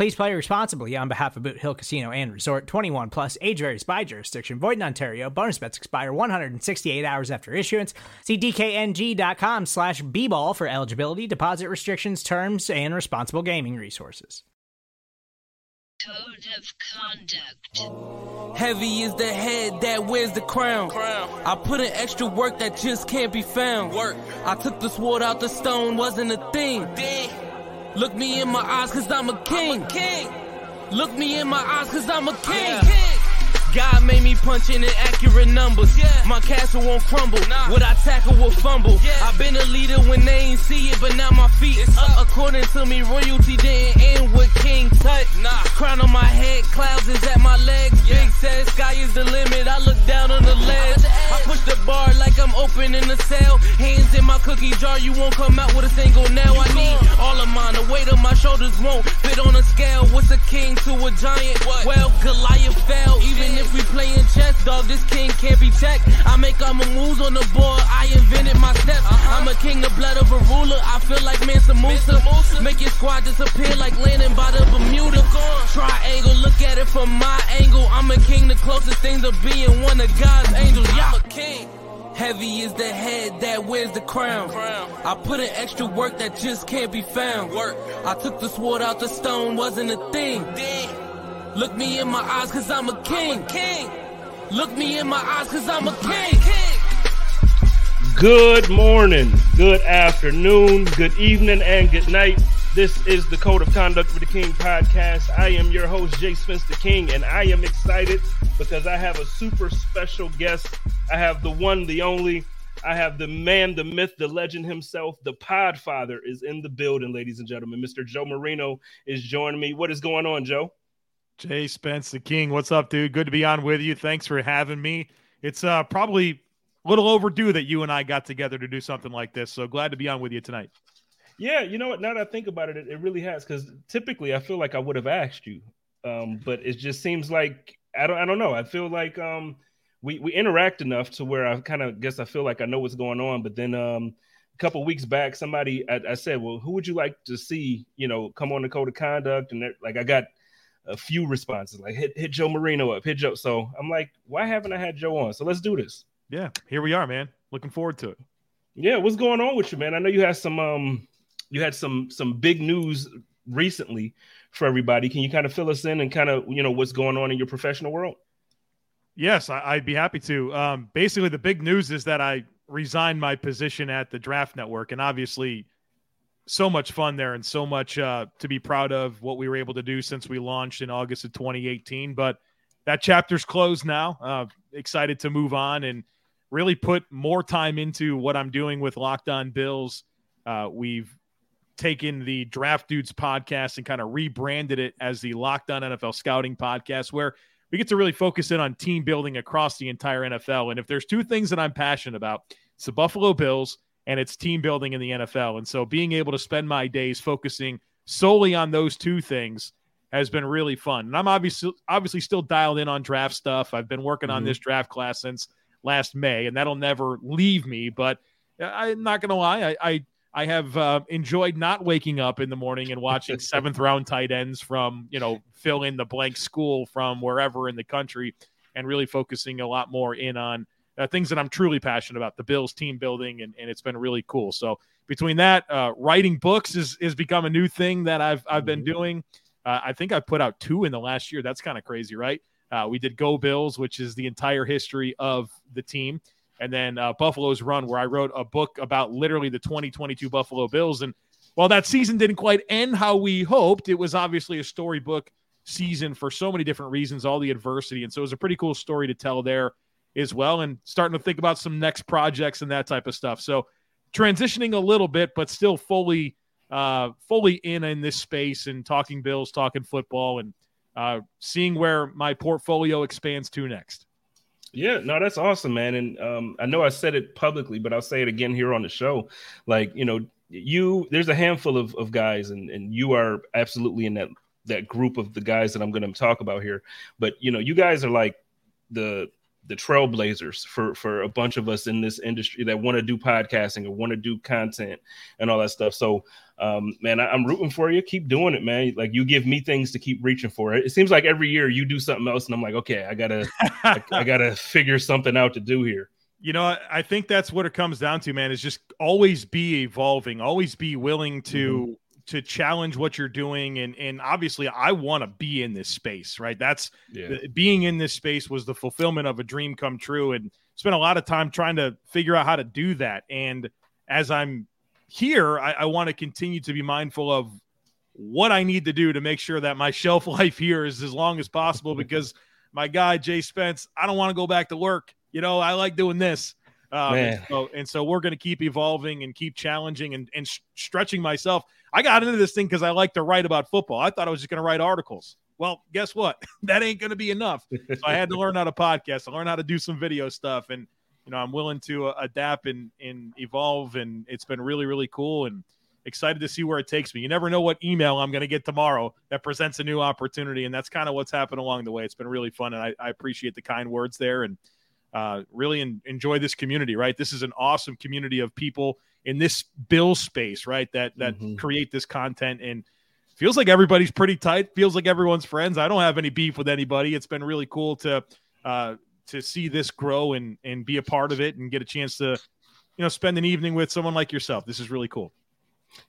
Please play responsibly on behalf of Boot Hill Casino and Resort 21 plus age varies by jurisdiction. Void in Ontario. Bonus bets expire 168 hours after issuance. See DKNG.com slash B ball for eligibility, deposit restrictions, terms, and responsible gaming resources. Code of conduct. Heavy is the head that wears the crown. I put in extra work that just can't be found. Work. I took the sword out the stone, wasn't a thing. Look me in my eyes, cause I'm a king. king Look me in my eyes, cause I'm a king king. God made me punch in inaccurate numbers. Yeah. My castle won't crumble. What I tackle will fumble. I've been a leader when they ain't see it, but now my feet is up. According to me, royalty didn't end with King Tut. Crown on my head, clouds is at my legs. Big says sky is the limit. I look down on the ledge. I push the bar like I'm opening a cell. Hands in my cookie jar, you won't come out with a single nail. I need all of mine. The weight of my shoulders won't fit on a scale. What's a king to a giant? Well, Goliath moves on the board. I invented my steps. Uh-huh. I'm a king, the blood of a ruler. I feel like Mansa Musa. Make your squad disappear like landing by the Bermuda. Triangle, look at it from my angle. I'm a king, the closest thing to being one of God's angels. Yeah, I'm a king. Heavy is the head that wears the crown. I put in extra work that just can't be found. Work. I took the sword out the stone, wasn't a thing. Look me in my eyes, cause I'm a king. Look me in my eyes, cause I'm a king. Good morning, good afternoon, good evening, and good night. This is the Code of Conduct for the King podcast. I am your host, Jay Spence the King, and I am excited because I have a super special guest. I have the one, the only. I have the man, the myth, the legend himself, the Podfather is in the building, ladies and gentlemen. Mr. Joe Marino is joining me. What is going on, Joe? Jay Spence, the King. What's up, dude? Good to be on with you. Thanks for having me. It's uh, probably little overdue that you and I got together to do something like this. So glad to be on with you tonight. Yeah, you know what? Now that I think about it, it, really has. Because typically, I feel like I would have asked you, um, but it just seems like I don't. I don't know. I feel like um, we we interact enough to where I kind of guess I feel like I know what's going on. But then um, a couple weeks back, somebody I, I said, "Well, who would you like to see? You know, come on the code of conduct?" And like I got a few responses like hit hit Joe Marino up, hit Joe. So I'm like, why haven't I had Joe on? So let's do this. Yeah, here we are, man. Looking forward to it. Yeah, what's going on with you, man? I know you had some um you had some some big news recently for everybody. Can you kind of fill us in and kind of you know what's going on in your professional world? Yes, I, would be happy to. Um, basically, the big news is that I resigned my position at the Draft Network, and obviously, so much fun there and so much uh, to be proud of what we were able to do since we launched in August of 2018. But that chapter's closed now. Uh, excited to move on and really put more time into what I'm doing with Locked On Bills. Uh, we've taken the Draft Dudes podcast and kind of rebranded it as the Locked On NFL Scouting podcast, where we get to really focus in on team building across the entire NFL. And if there's two things that I'm passionate about, it's the Buffalo Bills and it's team building in the NFL. And so being able to spend my days focusing solely on those two things has been really fun. And I'm obviously obviously still dialed in on draft stuff. I've been working mm-hmm. on this draft class since last May, and that'll never leave me. But I'm not going to lie, I, I I have uh, enjoyed not waking up in the morning and watching seventh round tight ends from, you know, fill in the blank school from wherever in the country and really focusing a lot more in on uh, things that I'm truly passionate about the Bills team building. And, and it's been really cool. So between that, uh, writing books is, is become a new thing that I've, I've been mm-hmm. doing. Uh, I think I've put out two in the last year. That's kind of crazy, right? Uh, we did Go Bills, which is the entire history of the team. and then uh, Buffalo's run, where I wrote a book about literally the 2022 Buffalo Bills. And while that season didn't quite end how we hoped, it was obviously a storybook season for so many different reasons, all the adversity. And so it was a pretty cool story to tell there as well. And starting to think about some next projects and that type of stuff. So transitioning a little bit, but still fully, uh, fully in in this space and talking Bills, talking football, and uh, seeing where my portfolio expands to next. Yeah, no, that's awesome, man. And um, I know I said it publicly, but I'll say it again here on the show. Like, you know, you there's a handful of, of guys, and, and you are absolutely in that that group of the guys that I'm going to talk about here. But you know, you guys are like the the trailblazers for for a bunch of us in this industry that want to do podcasting or want to do content and all that stuff. So, um, man, I, am rooting for you. Keep doing it, man. Like you give me things to keep reaching for. It seems like every year you do something else, and I'm like, okay, I gotta, I, I gotta figure something out to do here. You know, I think that's what it comes down to, man. Is just always be evolving, always be willing to. Mm-hmm to challenge what you're doing and and obviously I want to be in this space, right? That's yeah. being in this space was the fulfillment of a dream come true and spent a lot of time trying to figure out how to do that. And as I'm here, I, I want to continue to be mindful of what I need to do to make sure that my shelf life here is as long as possible because my guy Jay Spence, I don't want to go back to work. You know, I like doing this. Um, and, so, and, so, we're going to keep evolving and keep challenging and, and stretching myself. I got into this thing because I like to write about football. I thought I was just going to write articles. Well, guess what? that ain't going to be enough. So I had to learn how to podcast, I learned how to do some video stuff, and you know I'm willing to uh, adapt and and evolve, and it's been really really cool and excited to see where it takes me. You never know what email I'm going to get tomorrow that presents a new opportunity, and that's kind of what's happened along the way. It's been really fun, and I, I appreciate the kind words there and uh, really in, enjoy this community, right? This is an awesome community of people in this bill space, right? That that mm-hmm. create this content and feels like everybody's pretty tight. Feels like everyone's friends. I don't have any beef with anybody. It's been really cool to uh, to see this grow and and be a part of it and get a chance to you know spend an evening with someone like yourself. This is really cool.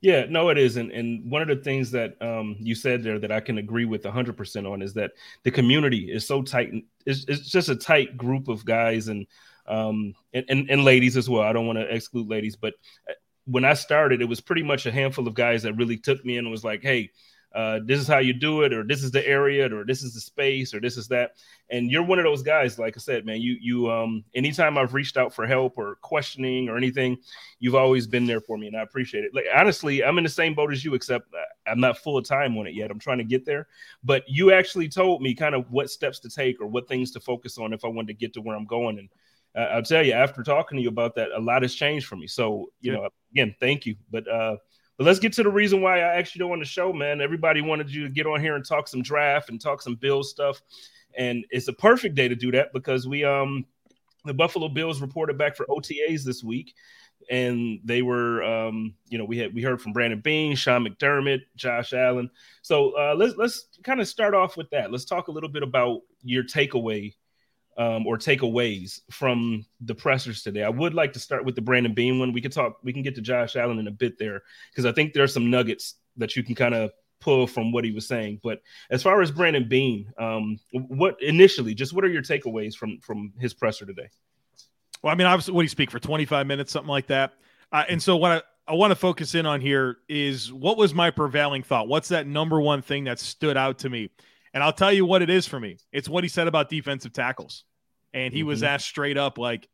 Yeah, no, it is. And, and one of the things that um, you said there that I can agree with 100% on is that the community is so tight. It's, it's just a tight group of guys and, um, and, and, and ladies as well. I don't want to exclude ladies, but uh, when I started, it was pretty much a handful of guys that really took me in and was like, hey, uh, this is how you do it, or this is the area, or this is the space, or this is that. And you're one of those guys, like I said, man. You you um anytime I've reached out for help or questioning or anything, you've always been there for me, and I appreciate it. Like honestly, I'm in the same boat as you, except I'm not full of time on it yet. I'm trying to get there. But you actually told me kind of what steps to take or what things to focus on if I wanted to get to where I'm going. And uh, I'll tell you, after talking to you about that, a lot has changed for me. So you yeah. know, again, thank you. But uh but let's get to the reason why I actually don't want to show, man. Everybody wanted you to get on here and talk some draft and talk some Bills stuff. And it's a perfect day to do that because we um the Buffalo Bills reported back for OTAs this week. And they were um, you know, we had we heard from Brandon Beane, Sean McDermott, Josh Allen. So uh let's let's kind of start off with that. Let's talk a little bit about your takeaway um, or takeaways from the pressers today. I would like to start with the Brandon Beane one. We could talk, we can get to Josh Allen in a bit there because I think there are some nuggets that you can kind of pull from what he was saying. But as far as Brandon Beane, um, what initially, just what are your takeaways from from his presser today? Well, I mean, obviously, what he speak for 25 minutes, something like that. Uh, and so what I, I want to focus in on here is what was my prevailing thought? What's that number one thing that stood out to me? And I'll tell you what it is for me. It's what he said about defensive tackles. And he mm-hmm. was asked straight up, like,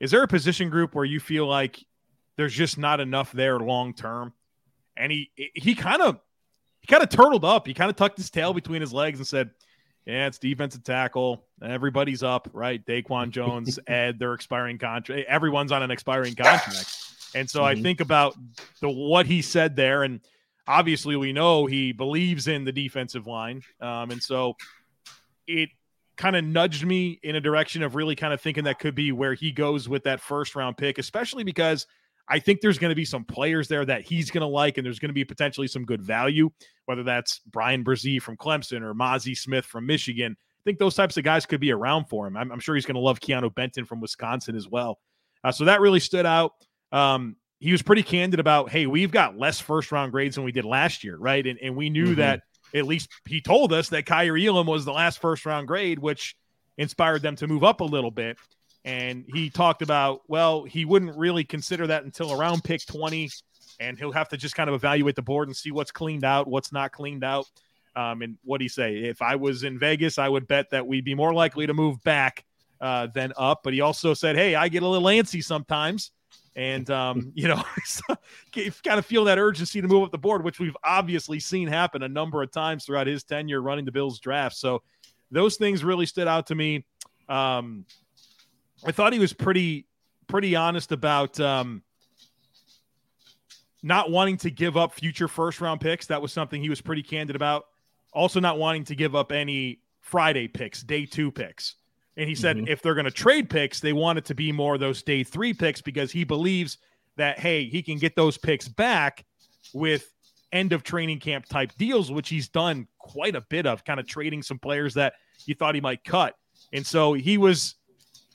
is there a position group where you feel like there's just not enough there long term? And he he kind of he kind of turtled up. He kind of tucked his tail between his legs and said, Yeah, it's defensive tackle. Everybody's up, right? Daquan Jones, Ed, they're expiring contract. Everyone's on an expiring contract. And so mm-hmm. I think about the what he said there, and obviously we know he believes in the defensive line. Um, and so it kind of nudged me in a direction of really kind of thinking that could be where he goes with that first round pick, especially because I think there's going to be some players there that he's going to like, and there's going to be potentially some good value, whether that's Bryan Bresee from Clemson or Mazi Smith from Michigan. I think those types of guys could be around for him. I'm, I'm sure he's going to love Keanu Benton from Wisconsin as well. Uh, so that really stood out. Um, he was pretty candid about, hey, we've got less first round grades than we did last year, right? And, and we knew mm-hmm. that at least he told us that Kaiir Elam was the last first round grade, which inspired them to move up a little bit. and he talked about well, he wouldn't really consider that until around pick 20, and he'll have to just kind of evaluate the board and see what's cleaned out, what's not cleaned out. Um, and what do you say? If I was in Vegas, I would bet that we'd be more likely to move back uh, than up. But he also said, "Hey, I get a little antsy sometimes." And um, you know, kind of feel that urgency to move up the board, which we've obviously seen happen a number of times throughout his tenure running the Bills draft. So those things really stood out to me. Um, I thought he was pretty pretty honest about um, not wanting to give up future first round picks. That was something he was pretty candid about. Also, not wanting to give up any Friday picks, day two picks. And he said mm-hmm. if they're going to trade picks, they want it to be more of those day three picks because he believes that, hey, he can get those picks back with end of training camp type deals, which he's done quite a bit of, kind of trading some players that he thought he might cut. And so he was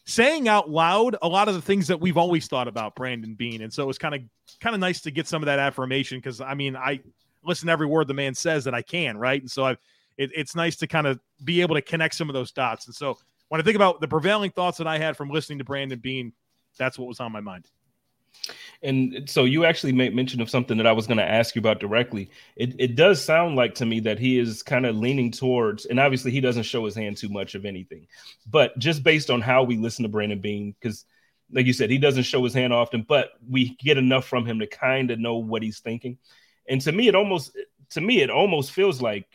saying out loud a lot of the things that we've always thought about Brandon Beane. And so it was kind of kind of nice to get some of that affirmation because I mean I listen to every word the man says that I can, right? And so I it, it's nice to kind of be able to connect some of those dots. And so when I think about the prevailing thoughts that I had from listening to Brandon Beane, that's what was on my mind. And so you actually made mention of something that I was going to ask you about directly. It, it does sound like to me that he is kind of leaning towards, and obviously he doesn't show his hand too much of anything, but just based on how we listen to Brandon Beane, because like you said, he doesn't show his hand often, but we get enough from him to kind of know what he's thinking. And to me, it almost to me it almost feels like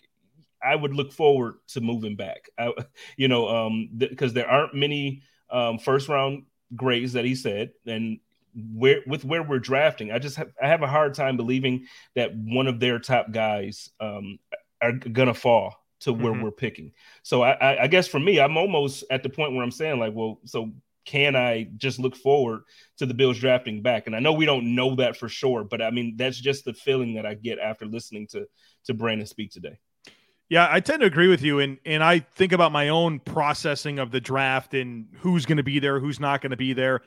I would look forward to moving back. I, you know, um, because th- there aren't many um, first round grades that he said, and where with where we're drafting, I just have, I have a hard time believing that one of their top guys um, are gonna fall to where mm-hmm. we're picking. So I, I, I guess for me, I'm almost at the point where I'm saying like, well, so can I just look forward to the Bills drafting back? And I know we don't know that for sure, but I mean that's just the feeling that I get after listening to to Brandon speak today. Yeah, I tend to agree with you, and and I think about my own processing of the draft and who's going to be there, who's not going to be there,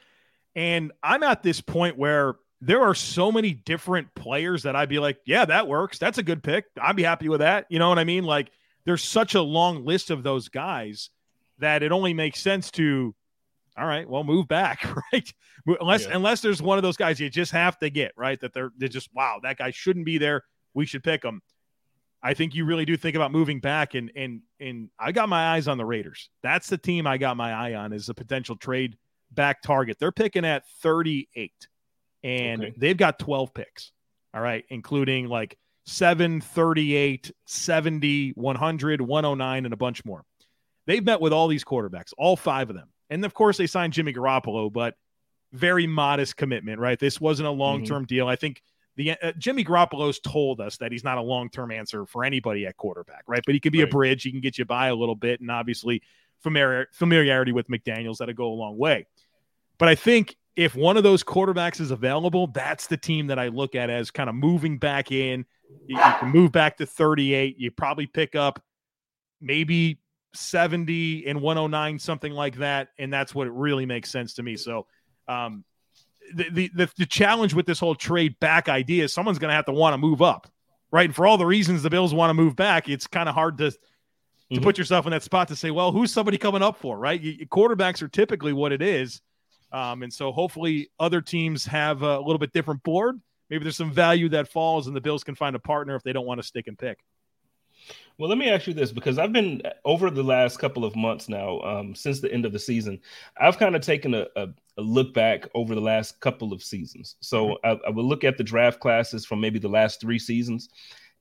and I'm at this point where there are so many different players that I'd be like, yeah, that works, that's a good pick, I'd be happy with that. You know what I mean? Like, there's such a long list of those guys that it only makes sense to all right, well, move back, right? Unless yeah. unless there's one of those guys you just have to get right that they're they're just wow, that guy shouldn't be there. We should pick him. I think you really do think about moving back, and and and I got my eyes on the Raiders. That's the team I got my eye on as a potential trade back target. They're picking at 38, and okay. they've got 12 picks. All right, including like 7, 38, 70, 100, 109, and a bunch more. They've met with all these quarterbacks, all five of them. And of course, they signed Jimmy Garoppolo, but very modest commitment, right? This wasn't a long term mm-hmm. deal. I think the uh, Jimmy Garoppolo's told us that he's not a long term answer for anybody at quarterback, right? But he can be right. a bridge. He can get you by a little bit, and obviously familiar, familiarity with McDaniels that'll go a long way. But I think if one of those quarterbacks is available, that's the team that I look at as kind of moving back in. You, you can move back to 38. You probably pick up maybe 70 and 109, something like that. And that's what it really makes sense to me. So, um, the, the, the, challenge with this whole trade back idea is someone's going to have to want to move up, right? And for all the reasons the Bills want to move back, it's kind of hard to, to mm-hmm. put yourself in that spot to say, well, who's somebody coming up for, right? You, quarterbacks are typically what it is. Um, and so hopefully other teams have a little bit different board. Maybe there's some value that falls and the Bills can find a partner if they don't want to stick and pick. Well, let me ask you this because I've been over the last couple of months now, um, since the end of the season, I've kind of taken a, a, a, look back over the last couple of seasons. So mm-hmm. I, I would look at the draft classes from maybe the last three seasons,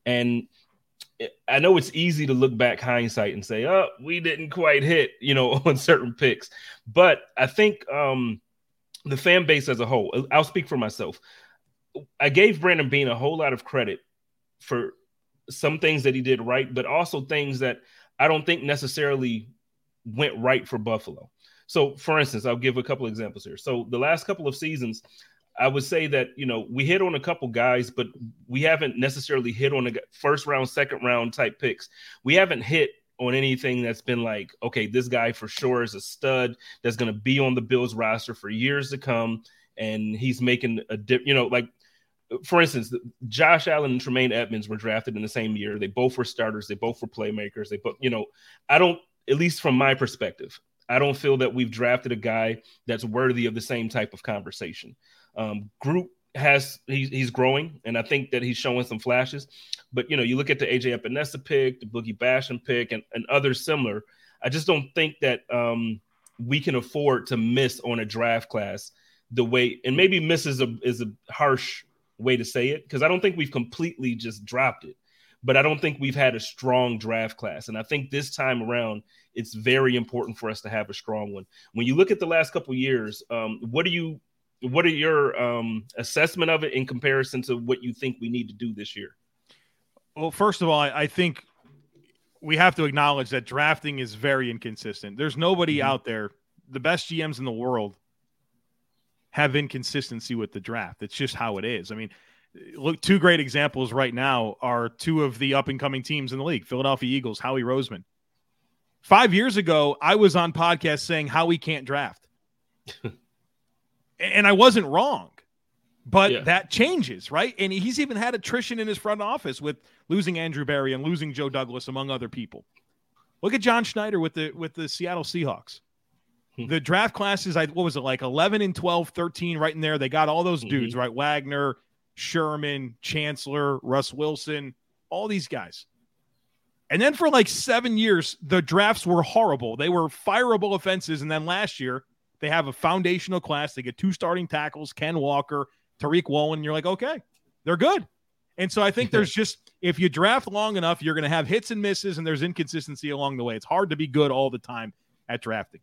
and I know it's easy to look back hindsight and say, "Oh, we didn't quite hit," you know, on certain picks. But I think um, the fan base as a whole, I'll speak for myself. I gave Brandon Beane a whole lot of credit for some things that he did right, but also things that I don't think necessarily went right for Buffalo. So, for instance, I'll give a couple examples here. So, the last couple of seasons, I would say that you know we hit on a couple guys, but we haven't necessarily hit on a first round, second round type picks. We haven't hit on anything that's been like, okay, this guy for sure is a stud that's going to be on the Bills roster for years to come, and he's making a dip. You know, like for instance, Josh Allen and Tremaine Edmunds were drafted in the same year. They both were starters. They both were playmakers. They both, you know, I don't, at least from my perspective, I don't feel that we've drafted a guy that's worthy of the same type of conversation. Um, Group has he's he's growing, and I think that he's showing some flashes. But you know, you look at the AJ Epenesa pick, the Boogie Basham pick, and, and others similar. I just don't think that um, we can afford to miss on a draft class the way, and maybe miss is a is a harsh way to say it because I don't think we've completely just dropped it, but I don't think we've had a strong draft class, and I think this time around it's very important for us to have a strong one. When you look at the last couple years, um, what do you what are your um, assessment of it in comparison to what you think we need to do this year? Well, first of all, I, I think we have to acknowledge that drafting is very inconsistent. There's nobody mm-hmm. out there, the best GMs in the world have inconsistency with the draft. It's just how it is. I mean, look, two great examples right now are two of the up and coming teams in the league Philadelphia Eagles, Howie Roseman. Five years ago, I was on podcast saying Howie can't draft. and I wasn't wrong. But yeah. that changes, right? And he's even had attrition in his front office with losing Andrew Berry and losing Joe Douglas, among other people. Look at John Schneider with the with the Seattle Seahawks. Hmm. The draft classes, I what was it like 11 and 12, 13, right in there. They got all those mm-hmm. dudes, right? Wagner, Sherman, Chancellor, Russ Wilson, all these guys. And then for like seven years, the drafts were horrible. They were fireable offenses. And then last year, they have a foundational class. They get two starting tackles, Ken Walker, Tariq Woolen. You're like, okay, they're good. And so I think there's just if you draft long enough, you're going to have hits and misses, and there's inconsistency along the way. It's hard to be good all the time at drafting.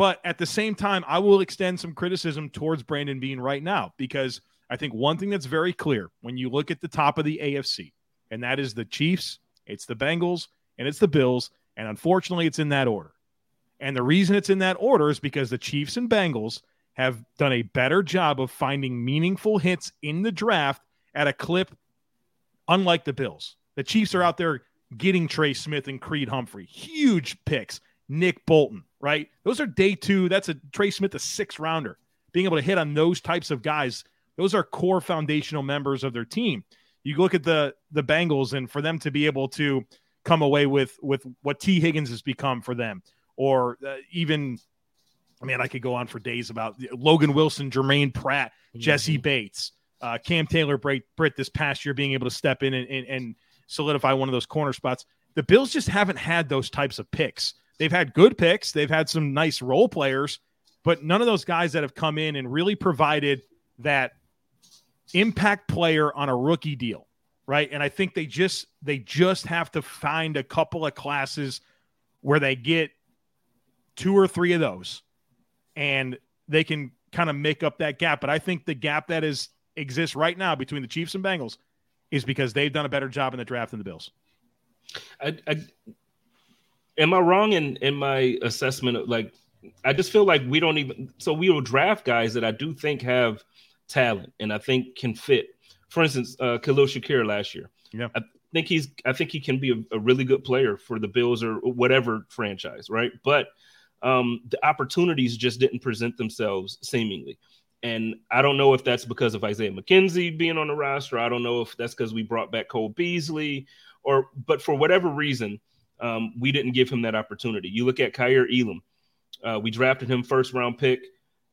But at the same time, I will extend some criticism towards Brandon Beane right now because I think one thing that's very clear when you look at the top of the AFC, and that is the Chiefs, it's the Bengals, and it's the Bills. And unfortunately, it's in that order. And the reason it's in that order is because the Chiefs and Bengals have done a better job of finding meaningful hits in the draft at a clip unlike the Bills. The Chiefs are out there getting Trey Smith and Creed Humphrey. Huge picks. Nick Bolton, right? Those are day two. That's a Trey Smith, a six rounder. Being able to hit on those types of guys, those are core foundational members of their team. You look at the the Bengals, and for them to be able to come away with with what Tee Higgins has become for them, or uh, even, I mean, I could go on for days about Logan Wilson, Germaine Pratt, mm-hmm. Jessie Bates, uh, Cam Taylor, Britt, Britt this past year being able to step in and, and, and solidify one of those corner spots. The Bills just haven't had those types of picks. They've had good picks, they've had some nice role players, but none of those guys that have come in and really provided that impact player on a rookie deal right and i think they just they just have to find a couple of classes where they get two or three of those, and they can kind of make up that gap. But I think the gap that is exists right now between the Chiefs and Bengals is because they've done a better job in the draft than the Bills. I, I am I wrong in in my assessment of like I just feel like we don't even so we will draft guys that I do think have talent and I think can fit. For instance, uh, Khalil Shakir last year. Yeah. I think he's I think he can be a, a really good player for the Bills or whatever franchise, right? But um, the opportunities just didn't present themselves seemingly. And I don't know if that's because of Isaiah McKenzie being on the roster. I don't know if that's because we brought back Cole Beasley or, but for whatever reason, um, we didn't give him that opportunity. You look at Kaiir Elam. Uh, we drafted him first round pick,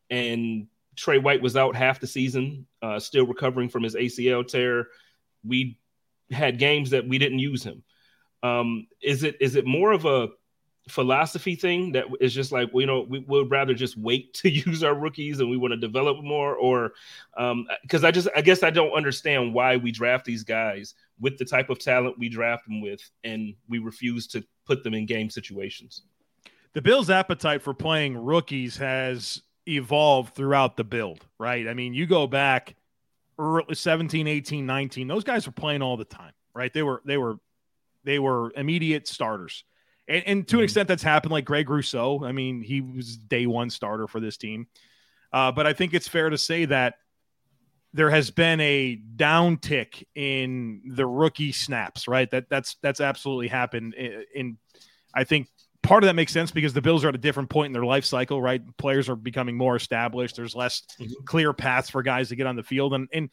and Trey White was out half the season, uh, still recovering from his ACL tear. We had games that we didn't use him. Um, is it is it more of a philosophy thing that is just like you know we would rather just wait to use our rookies and we want to develop more or um because um, i just i guess i don't understand why we draft these guys with the type of talent we draft them with and we refuse to put them in game situations. The bills appetite for playing rookies has evolved throughout the build right? I mean you go back early 17 18 19 those guys were playing all the time right? They were they were they were immediate starters and, and to an mm-hmm. extent, that's happened. Like Greg Rousseau, I mean, he was day one starter for this team. Uh, but I think it's fair to say that there has been a downtick in the rookie snaps, right? That that's that's absolutely happened. In, in I think part of that makes sense because the Bills are at a different point in their life cycle, right? Players are becoming more established. There's less mm-hmm. clear paths for guys to get on the field, and and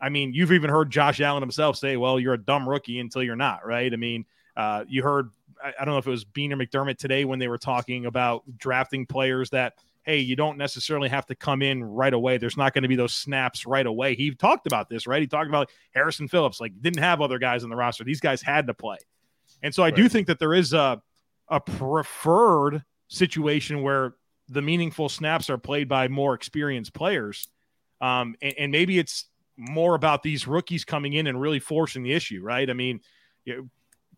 I mean, you've even heard Josh Allen himself say, "Well, you're a dumb rookie until you're not," right? I mean, uh, you heard I, I don't know if it was Beane or McDermott today when they were talking about drafting players that hey, you don't necessarily have to come in right away. There's not going to be those snaps right away. He talked about this, right? He talked about Harrison Phillips, like didn't have other guys on the roster. These guys had to play. And so I right. do think that there is a a preferred situation where the meaningful snaps are played by more experienced players. Um, and, and, maybe it's more about these rookies coming in and really forcing the issue, right? I mean,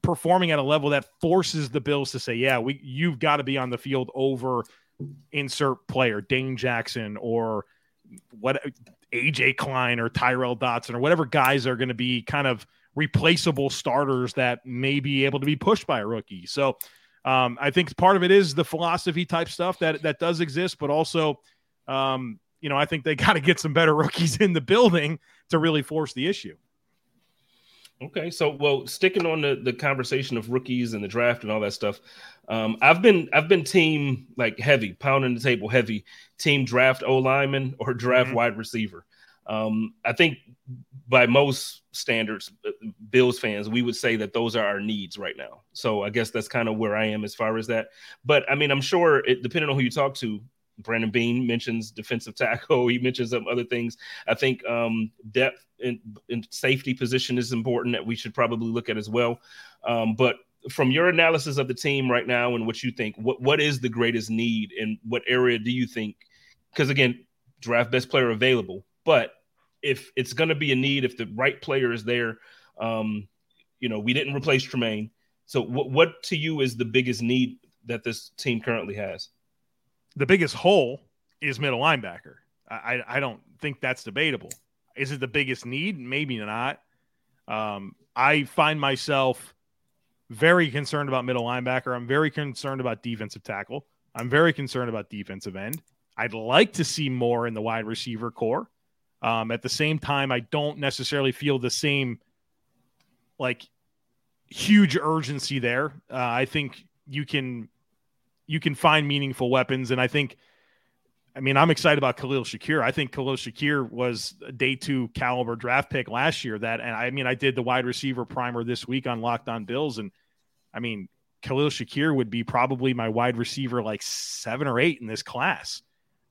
performing at a level that forces the Bills to say, "Yeah, we you've got to be on the field over insert player, Dane Jackson or what AJ Klein or Tyrel Dodson or whatever guys are going to be kind of replaceable starters that may be able to be pushed by a rookie." So um, I think part of it is the philosophy type stuff that that does exist, but also, um, you know, I think they got to get some better rookies in the building to really force the issue. Okay, so well, sticking on the, the conversation of rookies and the draft and all that stuff, um, I've been I've been team like heavy, pounding the table heavy, team draft O lineman or draft mm-hmm. wide receiver. Um, I think by most standards, uh, Bills fans, we would say that those are our needs right now. So I guess that's kind of where I am as far as that. But I mean, I'm sure it depending on who you talk to. Brandon Beane mentions defensive tackle. He mentions some other things. I think um, depth and, safety position is important that we should probably look at as well. Um, but from your analysis of the team right now and what you think, what what is the greatest need and what area do you think? Because again, draft best player available, but if it's going to be a need, if the right player is there, um, you know, we didn't replace Tremaine. So, what, what to you is the biggest need that this team currently has? The biggest hole is middle linebacker. I, I don't think that's debatable. Is it the biggest need? Maybe not. Um, I find myself very concerned about middle linebacker. I'm very concerned about defensive tackle. I'm very concerned about defensive end. I'd like to see more in the wide receiver core. Um, at the same time, I don't necessarily feel the same like huge urgency there. Uh, I think you can you can find meaningful weapons, and I think. I mean, I'm excited about Khalil Shakir. I think Khalil Shakir was a day two caliber draft pick last year. That, and I mean, I did the wide receiver primer this week on Locked On Bills, and I mean, Khalil Shakir would be probably my wide receiver like seven or eight in this class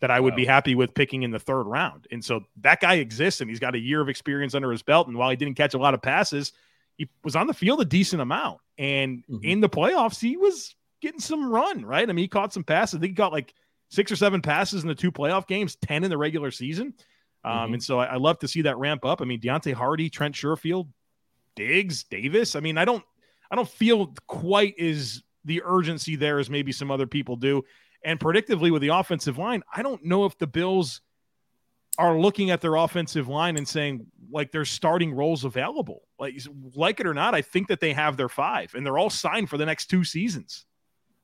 that I would wow. be happy with picking in the third round. And so that guy exists and he's got a year of experience under his belt. And while he didn't catch a lot of passes, he was on the field a decent amount. And mm-hmm. in the playoffs, he was getting some run, right? I mean, he caught some passes. I think he got like six or seven passes in the two playoff games, 10 in the regular season. Um, mm-hmm. And so I, I, love to see that ramp up. I mean, Deonte Harty, Trent Sherfield, Diggs, Davis. I mean, I don't, I don't feel quite as the urgency there as maybe some other people do. And predictively with the offensive line, I don't know if the Bills are looking at their offensive line and saying like there's starting roles available. Like like it or not, I think that they have their five and they're all signed for the next two seasons.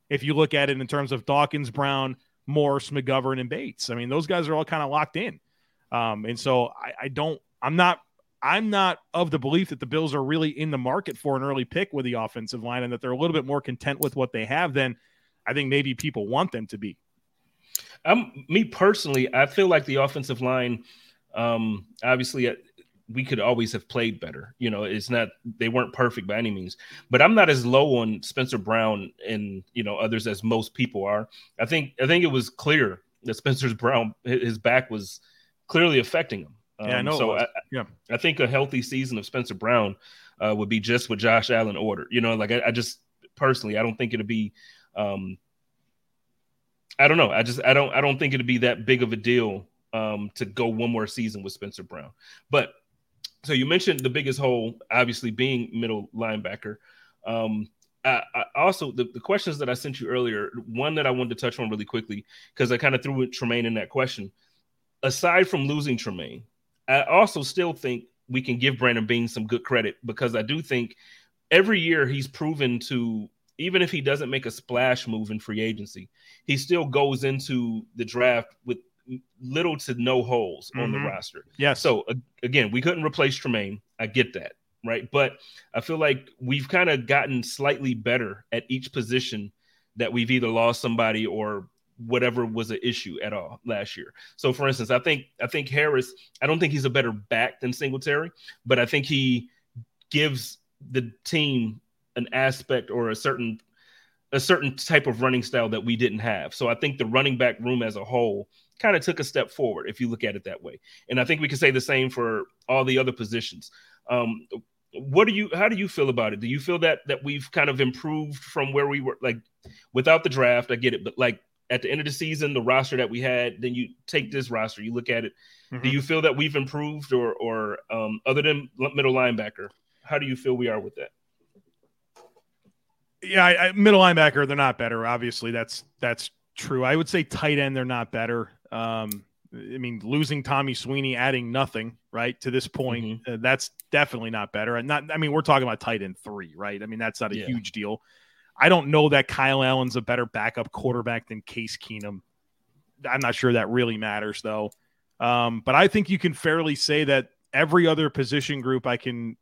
If you look at it in terms of Dawkins, Brown, Morse, McGovern, and Bates. I mean, those guys are all kind of locked in. Um, and so I, I don't I'm not I'm not of the belief that the Bills are really in the market for an early pick with the offensive line and that they're a little bit more content with what they have than – I think maybe people want them to be. Um, me personally, I feel like the offensive line, um, obviously, uh, we could always have played better. You know, it's not they weren't perfect by any means, but I'm not as low on Spencer Brown and you know others as most people are. I think I think it was clear that Spencer's Brown his back was clearly affecting him. Um, yeah, I um, know. So I, yeah, I think a healthy season of Spencer Brown uh, would be just what Josh Allen ordered. You know, like I, I just personally, I don't think it'd be um, I don't know. I just I don't I don't think it'd be that big of a deal um, to go one more season with Spencer Brown. But so you mentioned the biggest hole, obviously being middle linebacker. Um, I, I also the, the questions that I sent you earlier, one that I wanted to touch on really quickly because I kind of threw Tremaine in that question. Aside from losing Tremaine, I also still think we can give Brandon Beane some good credit because I do think every year he's proven to even if he doesn't make a splash move in free agency, he still goes into the draft with little to no holes mm-hmm. on the mm-hmm. roster. Yeah. So uh, again, we couldn't replace Tremaine. I get that, right? But I feel like we've kind of gotten slightly better at each position that we've either lost somebody or whatever was an issue at all last year. So for instance, I think I think Harris, I don't think he's a better back than Singletary, but I think he gives the team an aspect or a certain a certain type of running style that we didn't have. So I think the running back room as a whole kind of took a step forward if you look at it that way. And I think we can say the same for all the other positions. Um, what do you how do you feel about it? Do you feel that that we've kind of improved from where we were like without the draft? I get it, but like at the end of the season, the roster that we had, then you take this roster, you look at it. Mm-hmm. Do you feel that we've improved, or or um, other than middle linebacker, how do you feel we are with that? Yeah, I, I, middle linebacker, they're not better. Obviously, that's that's true. I would say tight end, they're not better. Um, I mean, losing Tommy Sweeney, adding nothing, right, to this point, mm-hmm. uh, that's definitely not better. And not, I mean, we're talking about tight end three, right? I mean, that's not a yeah. huge deal. I don't know that Kyle Allen's a better backup quarterback than Case Keenum. I'm not sure that really matters, though. Um, but I think you can fairly say that every other position group I can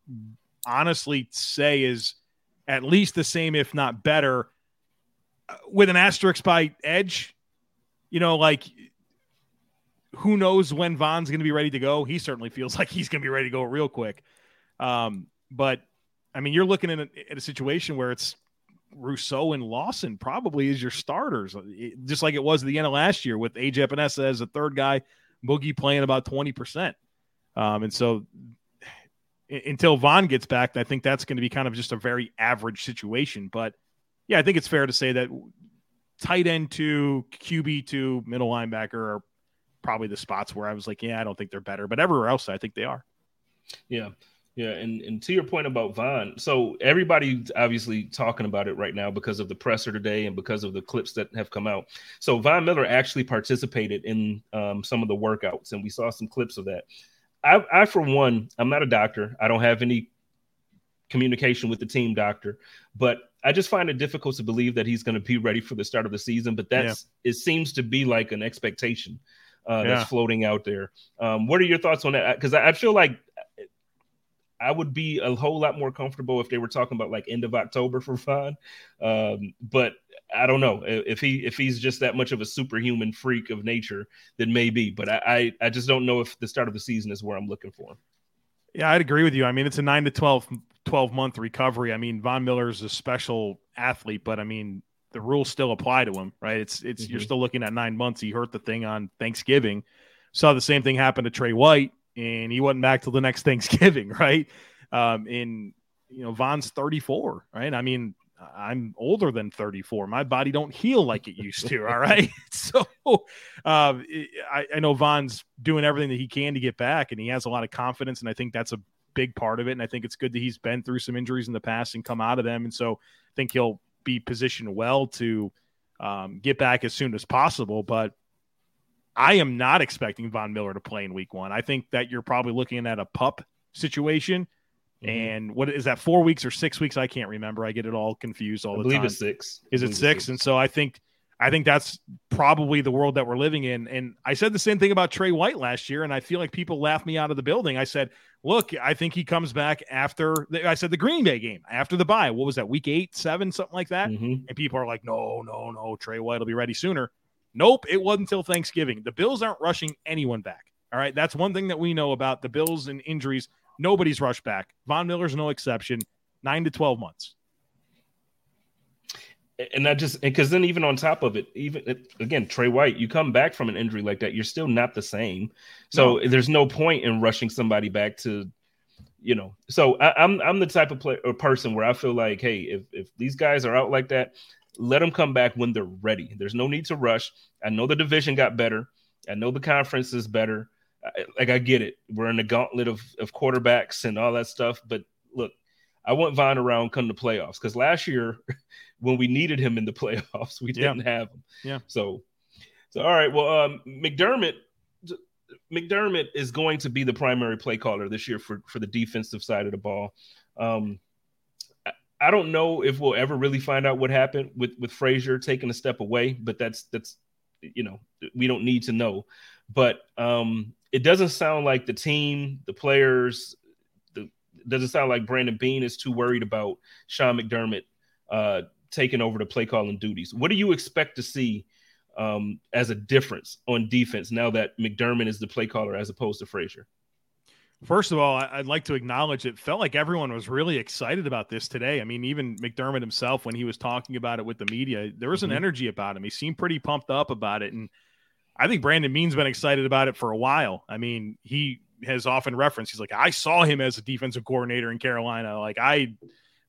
honestly say is at least the same, if not better, uh, with an asterisk by edge. You know, like who knows when Von's going to be ready to go? He certainly feels like he's going to be ready to go real quick. Um, but I mean, you're looking at a, at a situation where it's Rousseau and Lawson probably is your starters, just like it was at the end of last year with AJ Epenesa as a third guy, Boogie playing about 20%. Um, and so until Von gets back, I think that's going to be kind of just a very average situation. But yeah, I think it's fair to say that tight end to QB to middle linebacker are probably the spots where I was like, yeah, I don't think they're better, but everywhere else, I think they are. Yeah. Yeah, and, and to your point about Von, so everybody's obviously talking about it right now because of the presser today and because of the clips that have come out. So Von Miller actually participated in um, some of the workouts, and we saw some clips of that. I, I, for one, I'm not a doctor. I don't have any communication with the team doctor, but I just find it difficult to believe that he's going to be ready for the start of the season. But that's yeah. it seems to be like an expectation uh, that's yeah. floating out there. Um, what are your thoughts on that? Because I, I, feel like I would be a whole lot more comfortable if they were talking about like end of October for fun. Um, but I don't know if he if he's just that much of a superhuman freak of nature, then maybe. But I, I, I just don't know if the start of the season is where I'm looking for him. Yeah, I'd agree with you. I mean, it's a nine to 12, 12 month recovery. I mean, Von Miller is a special athlete, but I mean, the rules still apply to him, right? It's it's mm-hmm. you're still looking at nine months. He hurt the thing on Thanksgiving. Saw the same thing happen to Trey White, and he wasn't back till the next Thanksgiving, right? Um, in you know, Von's 34, right? I mean, I'm older than 34. My body don't heal like it used to. all right. So uh, I, I know Von's doing everything that he can to get back, and he has a lot of confidence. And I think that's a big part of it. And I think it's good that he's been through some injuries in the past and come out of them. And so I think he'll be positioned well to um, get back as soon as possible. But I am not expecting Von Miller to play in week one. I think that you're probably looking at a pup situation. Mm-hmm. And what is that, four weeks or six weeks? I can't remember. I get it all confused all I the believe time. it's six. Is it six? And so I think I think that's probably the world that we're living in. And I said the same thing about Trey White last year, and I feel like people laughed me out of the building. I said, look, I think he comes back after the, I said the Green Bay game after the bye. What was that, week eight, seven, something like that? Mm-hmm. And people are like, no, no, no, Trey White will be ready sooner. Nope, it wasn't until Thanksgiving. The Bills aren't rushing anyone back. All right. That's one thing that we know about the Bills and injuries. Nobody's rushed back. Von Miller's no exception. Nine to 12 months and that just because then even on top of it, even again, Trey White, you come back from an injury like that, you're still not the same. So no. there's no point in rushing somebody back to, you know. So I, am I'm, I'm the type of player or person where I feel like, hey, if if these guys are out like that, let them come back when they're ready. There's no need to rush. I know the division got better. I know the conference is better. I, like I get it. We're in the gauntlet of of quarterbacks and all that stuff, but I want Von around come to playoffs because last year when we needed him in the playoffs, we didn't have him. Yeah. So, so all right. Well, um, McDermott, McDermott is going to be the primary play caller this year for for the defensive side of the ball. Um, I, I don't know if we'll ever really find out what happened with with Frazier taking a step away, but that's that's you know we don't need to know. But um, it doesn't sound like the team, the players, doesn't sound like Brandon Beane is too worried about Sean McDermott uh, taking over the play calling duties. What do you expect to see um, as a difference on defense now that McDermott is the play caller as opposed to Frazier? First of all, I'd like to acknowledge it felt like everyone was really excited about this today. I mean, even McDermott himself, when he was talking about it with the media, there was an mm-hmm. energy about him. He seemed pretty pumped up about it. And I think Brandon Beane's been excited about it for a while. I mean, he has often referenced, he's like, I saw him as a defensive coordinator in Carolina. Like, I,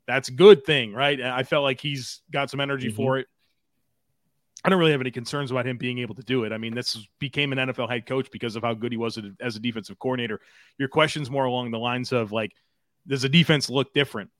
that's a good thing, right? I felt like he's got some energy mm-hmm. for it. I don't really have any concerns about him being able to do it. I mean, this became an NFL head coach because of how good he was as a defensive coordinator. Your question's more along the lines of like, does the defense look different?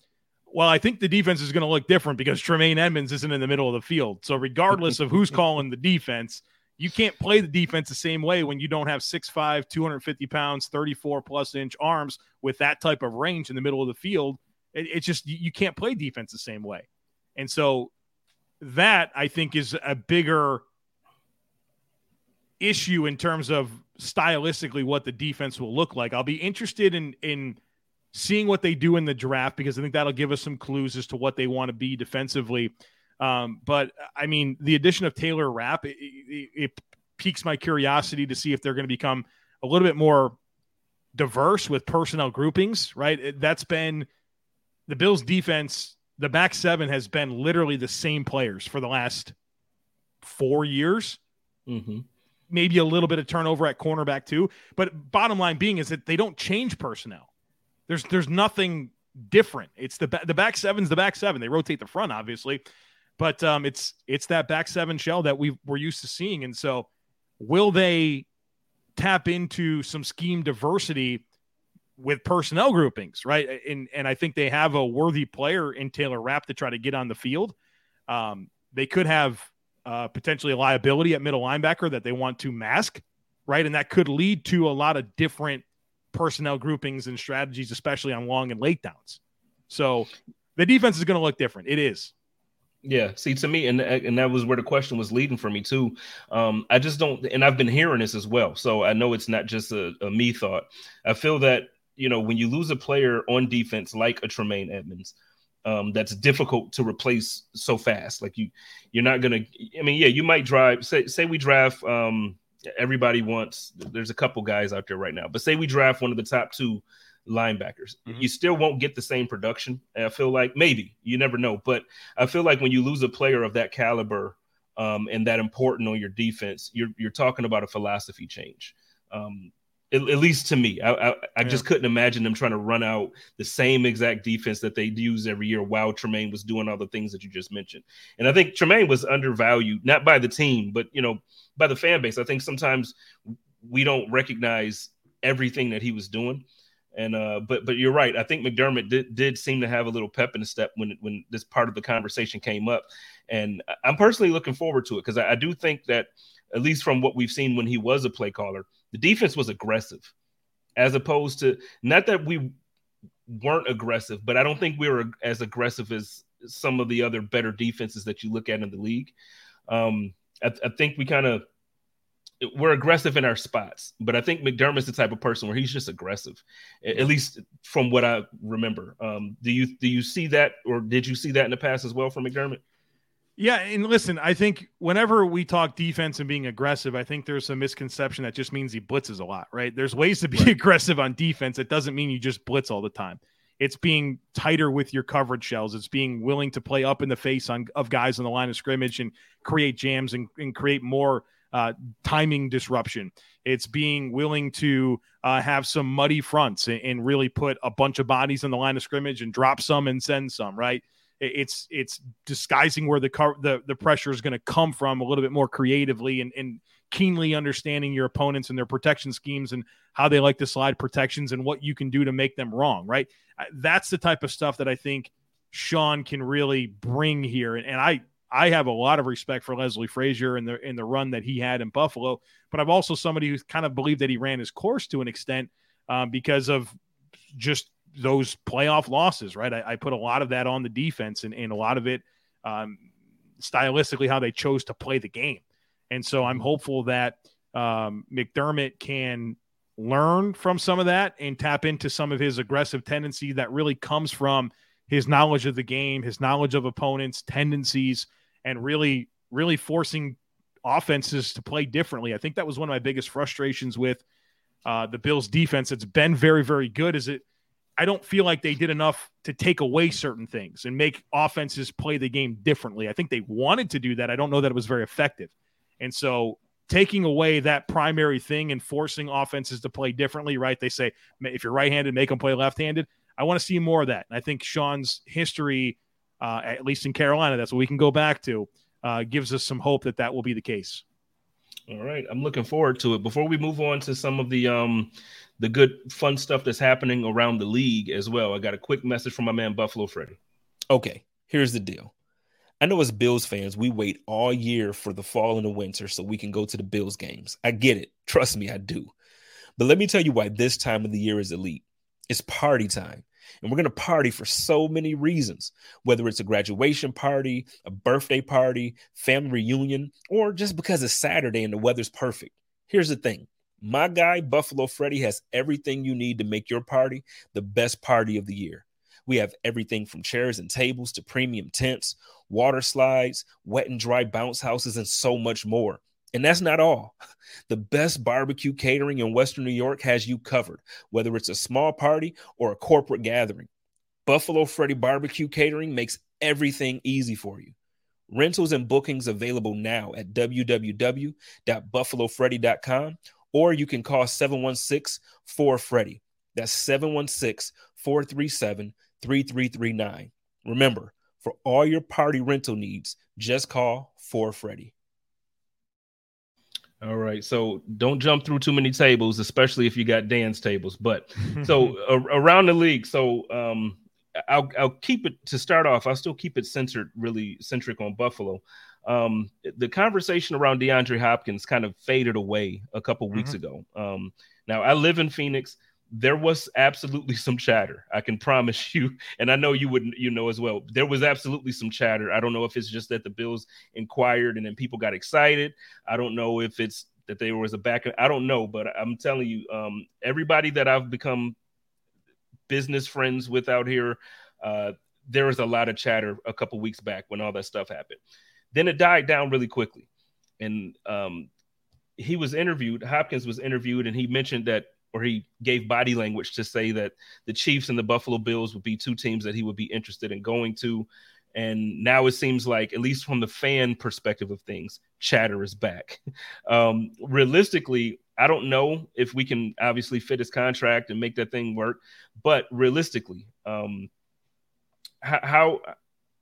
Well, I think the defense is going to look different because Tremaine Edmunds isn't in the middle of the field. So, regardless of who's calling the defense, you can't play the defense the same way when you don't have 6'5, 250 pounds, 34 plus inch arms with that type of range in the middle of the field. It, it's just, you can't play defense the same way. And so that I think is a bigger issue in terms of stylistically what the defense will look like. I'll be interested in in seeing what they do in the draft because I think that'll give us some clues as to what they want to be defensively. Um, but I mean, the addition of Taylor Rapp it, it, it piques my curiosity to see if they're going to become a little bit more diverse with personnel groupings. Right, that's been the Bills' defense the back seven has been literally the same players for the last four years. Mm-hmm. Maybe a little bit of turnover at cornerback too. But bottom line being is that they don't change personnel. There's there's nothing different. It's the the back seven's the back seven. They rotate the front, obviously, but um, it's it's that back seven shell that we we're used to seeing. And so, will they tap into some scheme diversity with personnel groupings, right? And and I think they have a worthy player in Taylor Rapp to try to get on the field. Um, they could have uh, potentially a liability at middle linebacker that they want to mask, right? And that could lead to a lot of different personnel groupings and strategies, especially on long and late downs. So the defense is going to look different. It is. Yeah, see, to me, and and that was where the question was leading for me too. Um, I just don't, and I've been hearing this as well, so I know it's not just a, a me thought. I feel that you know, when you lose a player on defense like a Tremaine Edmunds, um, that's difficult to replace so fast. Like you, you're not gonna. I mean, yeah, you might drive. Say, say we draft. Um, everybody wants. There's a couple guys out there right now, but say we draft one of the top two linebackers, mm-hmm. you still won't get the same production. I feel like maybe you never know, but I feel like when you lose a player of that caliber um, and that important on your defense, you're you're talking about a philosophy change. Um, at, at least to me. I, I, I yeah. just couldn't imagine them trying to run out the same exact defense that they use every year while Tremaine was doing all the things that you just mentioned. And I think Tremaine was undervalued, not by the team, but you know, by the fan base. I think sometimes we don't recognize everything that he was doing. And uh, but but you're right. I think McDermott did, did seem to have a little pep in the step when when this part of the conversation came up, and I'm personally looking forward to it because I, I do think that at least from what we've seen when he was a play caller, the defense was aggressive, as opposed to not that we weren't aggressive, but I don't think we were as aggressive as some of the other better defenses that you look at in the league. Um, I, I think we kind of we're aggressive in our spots, but I think McDermott's the type of person where he's just aggressive, at least from what I remember. Um, do you do you see that, or did you see that in the past as well from McDermott? Yeah, and listen, I think whenever we talk defense and being aggressive, I think there's a misconception that just means he blitzes a lot, right? There's ways to be right. aggressive on defense. It doesn't mean you just blitz all the time. It's being tighter with your coverage shells. It's being willing to play up in the face on of guys on the line of scrimmage and create jams and, and create more uh, timing disruption. It's being willing to uh, have some muddy fronts and, and really put a bunch of bodies in the line of scrimmage and drop some and send some, right? It's it's disguising where the car, the the pressure is going to come from a little bit more creatively and, and keenly understanding your opponents and their protection schemes and how they like to slide protections and what you can do to make them wrong. Right, that's the type of stuff that I think Sean can really bring here. And, and I I have a lot of respect for Leslie Frazier and the in the run that he had in Buffalo, but I'm also somebody who kind of believed that he ran his course to an extent um, because of just those playoff losses, right? I, I, put a lot of that on the defense and, and a lot of it um, stylistically how they chose to play the game. And so I'm hopeful that um, McDermott can learn from some of that and tap into some of his aggressive tendency that really comes from his knowledge of the game, his knowledge of opponents' tendencies, and really, really forcing offenses to play differently. I think that was one of my biggest frustrations with uh, the Bills defense It's been very, very good. Is it? I don't feel like they did enough to take away certain things and make offenses play the game differently. I think they wanted to do that. I don't know that it was very effective. And so taking away that primary thing and forcing offenses to play differently, right? They say if you're right-handed, make them play left-handed. I want to see more of that. And I think Sean's history, uh, at least in Carolina, that's what we can go back to, uh, gives us some hope that that will be the case. All right, I'm looking forward to it. Before we move on to some of the um, the good fun stuff that's happening around the league as well, I got a quick message from my man Buffalo Freddy. Okay, here's the deal. I know as Bills fans, we wait all year for the fall and the winter so we can go to the Bills games. I get it. Trust me, I do. But let me tell you why this time of the year is elite. It's party time. And we're going to party for so many reasons, whether it's a graduation party, a birthday party, family reunion, or just because it's Saturday and the weather's perfect. Here's the thing my guy, Buffalo Freddy, has everything you need to make your party the best party of the year. We have everything from chairs and tables to premium tents, water slides, wet and dry bounce houses, and so much more. And that's not all. The best barbecue catering in Western New York has you covered, whether it's a small party or a corporate gathering. Buffalo Freddy Barbecue Catering makes everything easy for you. Rentals and bookings available now at www.buffalofreddy.com or you can call 716 4 Freddy. That's 716 437 3339. Remember, for all your party rental needs, just call 4 Freddy. All right. So don't jump through too many tables, especially if you got dance tables. But so uh, around the league, so um, I'll I'll keep it to start off. I'll still keep it centered, really centric on Buffalo. Um, the conversation around DeAndre Hopkins kind of faded away a couple weeks mm-hmm. ago. Um, now I live in Phoenix there was absolutely some chatter. I can promise you, and I know you wouldn't, you know as well. There was absolutely some chatter. I don't know if it's just that the Bills inquired and then people got excited. I don't know if it's that there was a back. I don't know, but I'm telling you, um, everybody that I've become business friends with out here, uh, there was a lot of chatter a couple weeks back when all that stuff happened. Then it died down really quickly, and um, he was interviewed. Hopkins was interviewed, and he mentioned that or he gave body language to say that the Chiefs and the Buffalo Bills would be two teams that he would be interested in going to. And now it seems like, at least from the fan perspective of things, chatter is back. Um, realistically, I don't know if we can obviously fit his contract and make that thing work, but realistically, um, how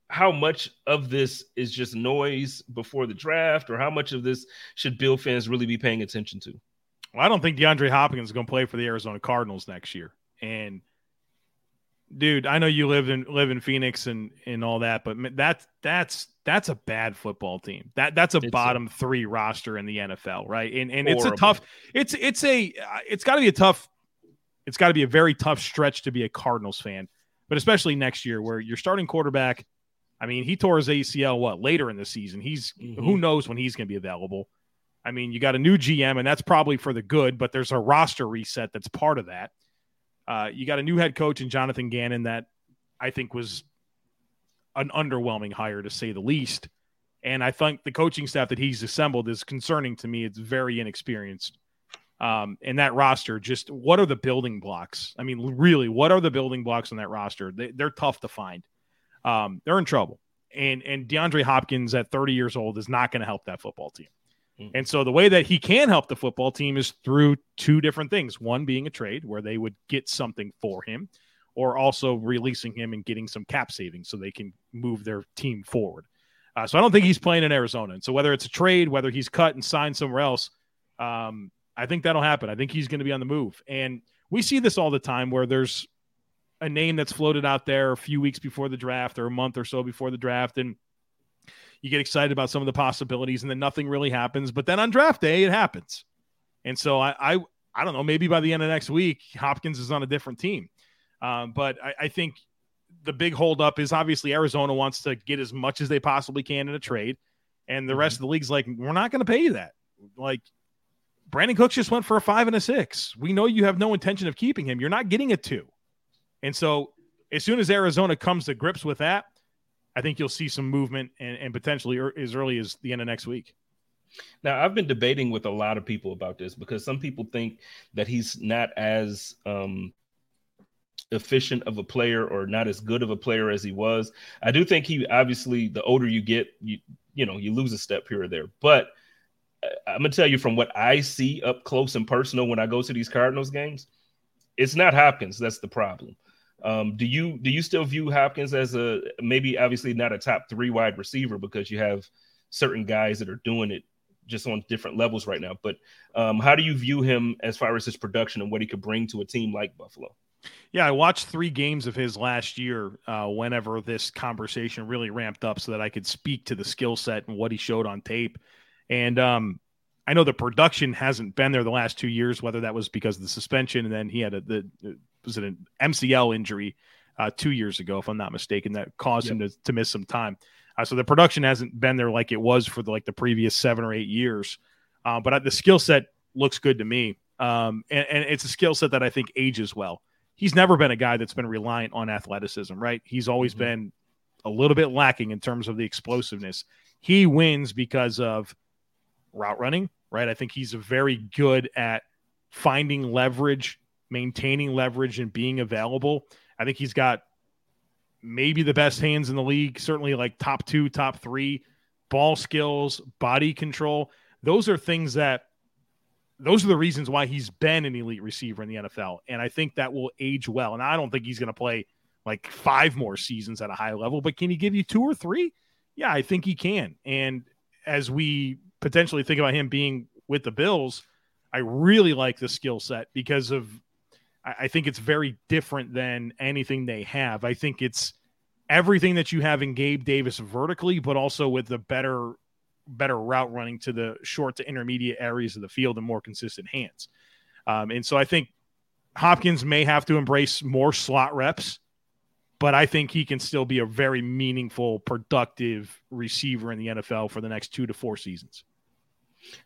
how much of this is just noise before the draft, or how much of this should Bill fans really be paying attention to? Well, I don't think DeAndre Hopkins is going to play for the Arizona Cardinals next year. And dude, I know you live in live in Phoenix and and all that, but that's that's that's a bad football team. That that's a it's bottom a, three roster in the NFL, right? And and horrible. it's a tough. It's it's a it's got to be a tough. It's got to be a very tough stretch to be a Cardinals fan, but especially next year where your starting quarterback. I mean, he tore his ACL what later in the season. He's mm-hmm. who knows when he's going to be available. I mean, you got a new GM, and that's probably for the good, but there's a roster reset that's part of that. Uh, you got a new head coach in Jonathan Gannon that I think was an underwhelming hire to say the least. And I think the coaching staff that he's assembled is concerning to me. It's very inexperienced. Um, and that roster, just what are the building blocks? I mean, really, what are the building blocks on that roster? They, are tough to find. Um, they're in trouble. And and DeAndre Hopkins at 30 years old is not going to help that football team. Mm-hmm. And so the way that he can help the football team is through two different things. One being a trade where they would get something for him, or also releasing him and getting some cap savings so they can move their team forward. Uh, so I don't think he's playing in Arizona. And so whether it's a trade, whether he's cut and signed somewhere else, um, I think that'll happen. I think he's going to be on the move. And we see this all the time where there's a name that's floated out there a few weeks before the draft or a month or so before the draft. And you get excited about some of the possibilities, and then nothing really happens. But then on draft day, it happens. And so I, I, I don't know. Maybe by the end of next week, Hopkins is on a different team. Um, but I, I think the big holdup is obviously Arizona wants to get as much as they possibly can in a trade, and the rest mm-hmm. of the league's like, we're not going to pay you that. Like Brandin Cooks just went for a five and a six. We know you have no intention of keeping him. You're not getting a two. And so as soon as Arizona comes to grips with that, I think you'll see some movement and, and potentially er, as early as the end of next week. Now, I've been debating with a lot of people about this because some people think that he's not as um, efficient of a player or not as good of a player as he was. I do think he obviously the older you get, you you know, you lose a step here or there. But uh, I'm gonna tell you from what I see up close and personal when I go to these Cardinals games, it's not Hopkins that's the problem. Um, do you do you still view Hopkins as a maybe obviously not a top three wide receiver because you have certain guys that are doing it just on different levels right now. But um, how do you view him as far as his production and what he could bring to a team like Buffalo? Yeah, I watched three games of his last year uh, whenever this conversation really ramped up so that I could speak to the skill set and what he showed on tape. And um, I know the production hasn't been there the last two years, whether that was because of the suspension and then he had a, the, was it an MCL injury uh, two years ago, if I'm not mistaken, that caused yep. him to, to miss some time. Uh, so the production hasn't been there like it was for the, like the previous seven or eight years. Uh, but the skill set looks good to me. Um, and, and it's a skill set that I think ages well he's never been a guy that's been reliant on athleticism, right? He's always mm-hmm. been a little bit lacking in terms of the explosiveness. He wins because of route running, right? I think he's very good at finding leverage, maintaining leverage, and being available. I think he's got maybe the best hands in the league, certainly like top two, top three, ball skills, body control. Those are things that those are the reasons why he's been an elite receiver in the NFL. And I think that will age well. And I don't think he's going to play like five more seasons at a high level, but can he give you two or three? Yeah, I think he can. And as we potentially think about him being with the Bills, I really like the skill set because of I think it's very different than anything they have. I think it's everything that you have in Gabe Davis vertically, but also with the better better route running to the short to intermediate areas of the field and more consistent hands. Um, and so I think Hopkins may have to embrace more slot reps, but I think he can still be a very meaningful, productive receiver in the NFL for the next two to four seasons.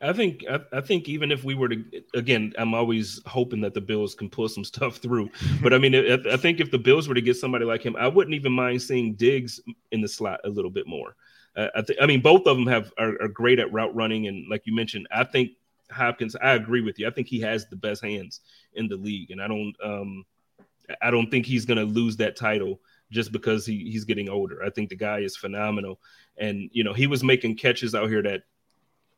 I think I, I, think even if we were to again, I'm always hoping that the Bills can pull some stuff through. But I mean, I, I think if the Bills were to get somebody like him, I wouldn't even mind seeing Diggs in the slot a little bit more. I think I mean both of them have are, are, great at route running, and like you mentioned, I think Hopkins. I agree with you. I think he has the best hands in the league, and I don't um I don't think he's going to lose that title just because he, he's getting older. I think the guy is phenomenal, and you know he was making catches out here that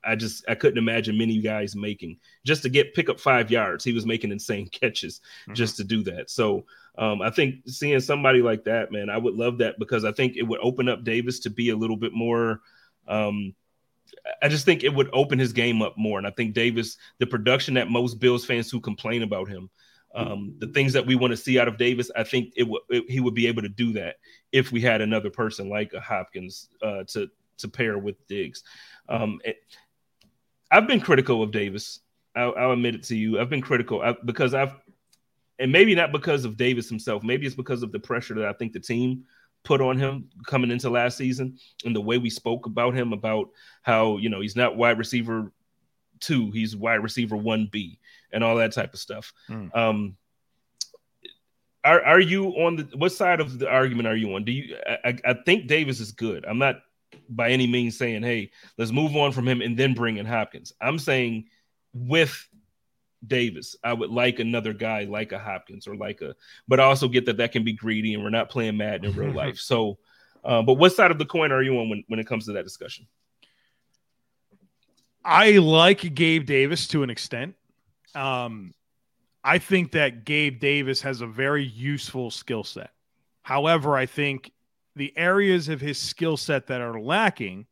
I just I couldn't imagine many guys making just to get pick up five yards. He was making insane catches mm-hmm. just to do that. So um, I think seeing somebody like that, man, I would love that because I think it would open up Davis to be a little bit more. Um, I just think it would open his game up more, and I think Davis, the production that most Bills fans who complain about him, um, the things that we want to see out of Davis, I think it would he would be able to do that if we had another person like a Hopkins uh, to to pair with Diggs. Um, it, I've been critical of Davis. I'll, I'll, admit it to you. I've been critical I, because I've, and maybe not because of Davis himself. Maybe it's because of the pressure that I think the team put on him coming into last season and the way we spoke about him about how you know he's not wide receiver two, he's wide receiver one B and all that type of stuff. Mm. Um, are are you on the what side of the argument are you on? Do you? I, I think Davis is good. I'm not by any means saying, hey, let's move on from him and then bring in Hopkins. I'm saying with Davis, I would like another guy like a Hopkins or like a, but I also get that that can be greedy and we're not playing Madden in real life. So, uh, but what side of the coin are you on when, when it comes to that discussion? I like Gabe Davis to an extent. Um, I think that Gabe Davis has a very useful skill set. However, I think the areas of his skill set that are lacking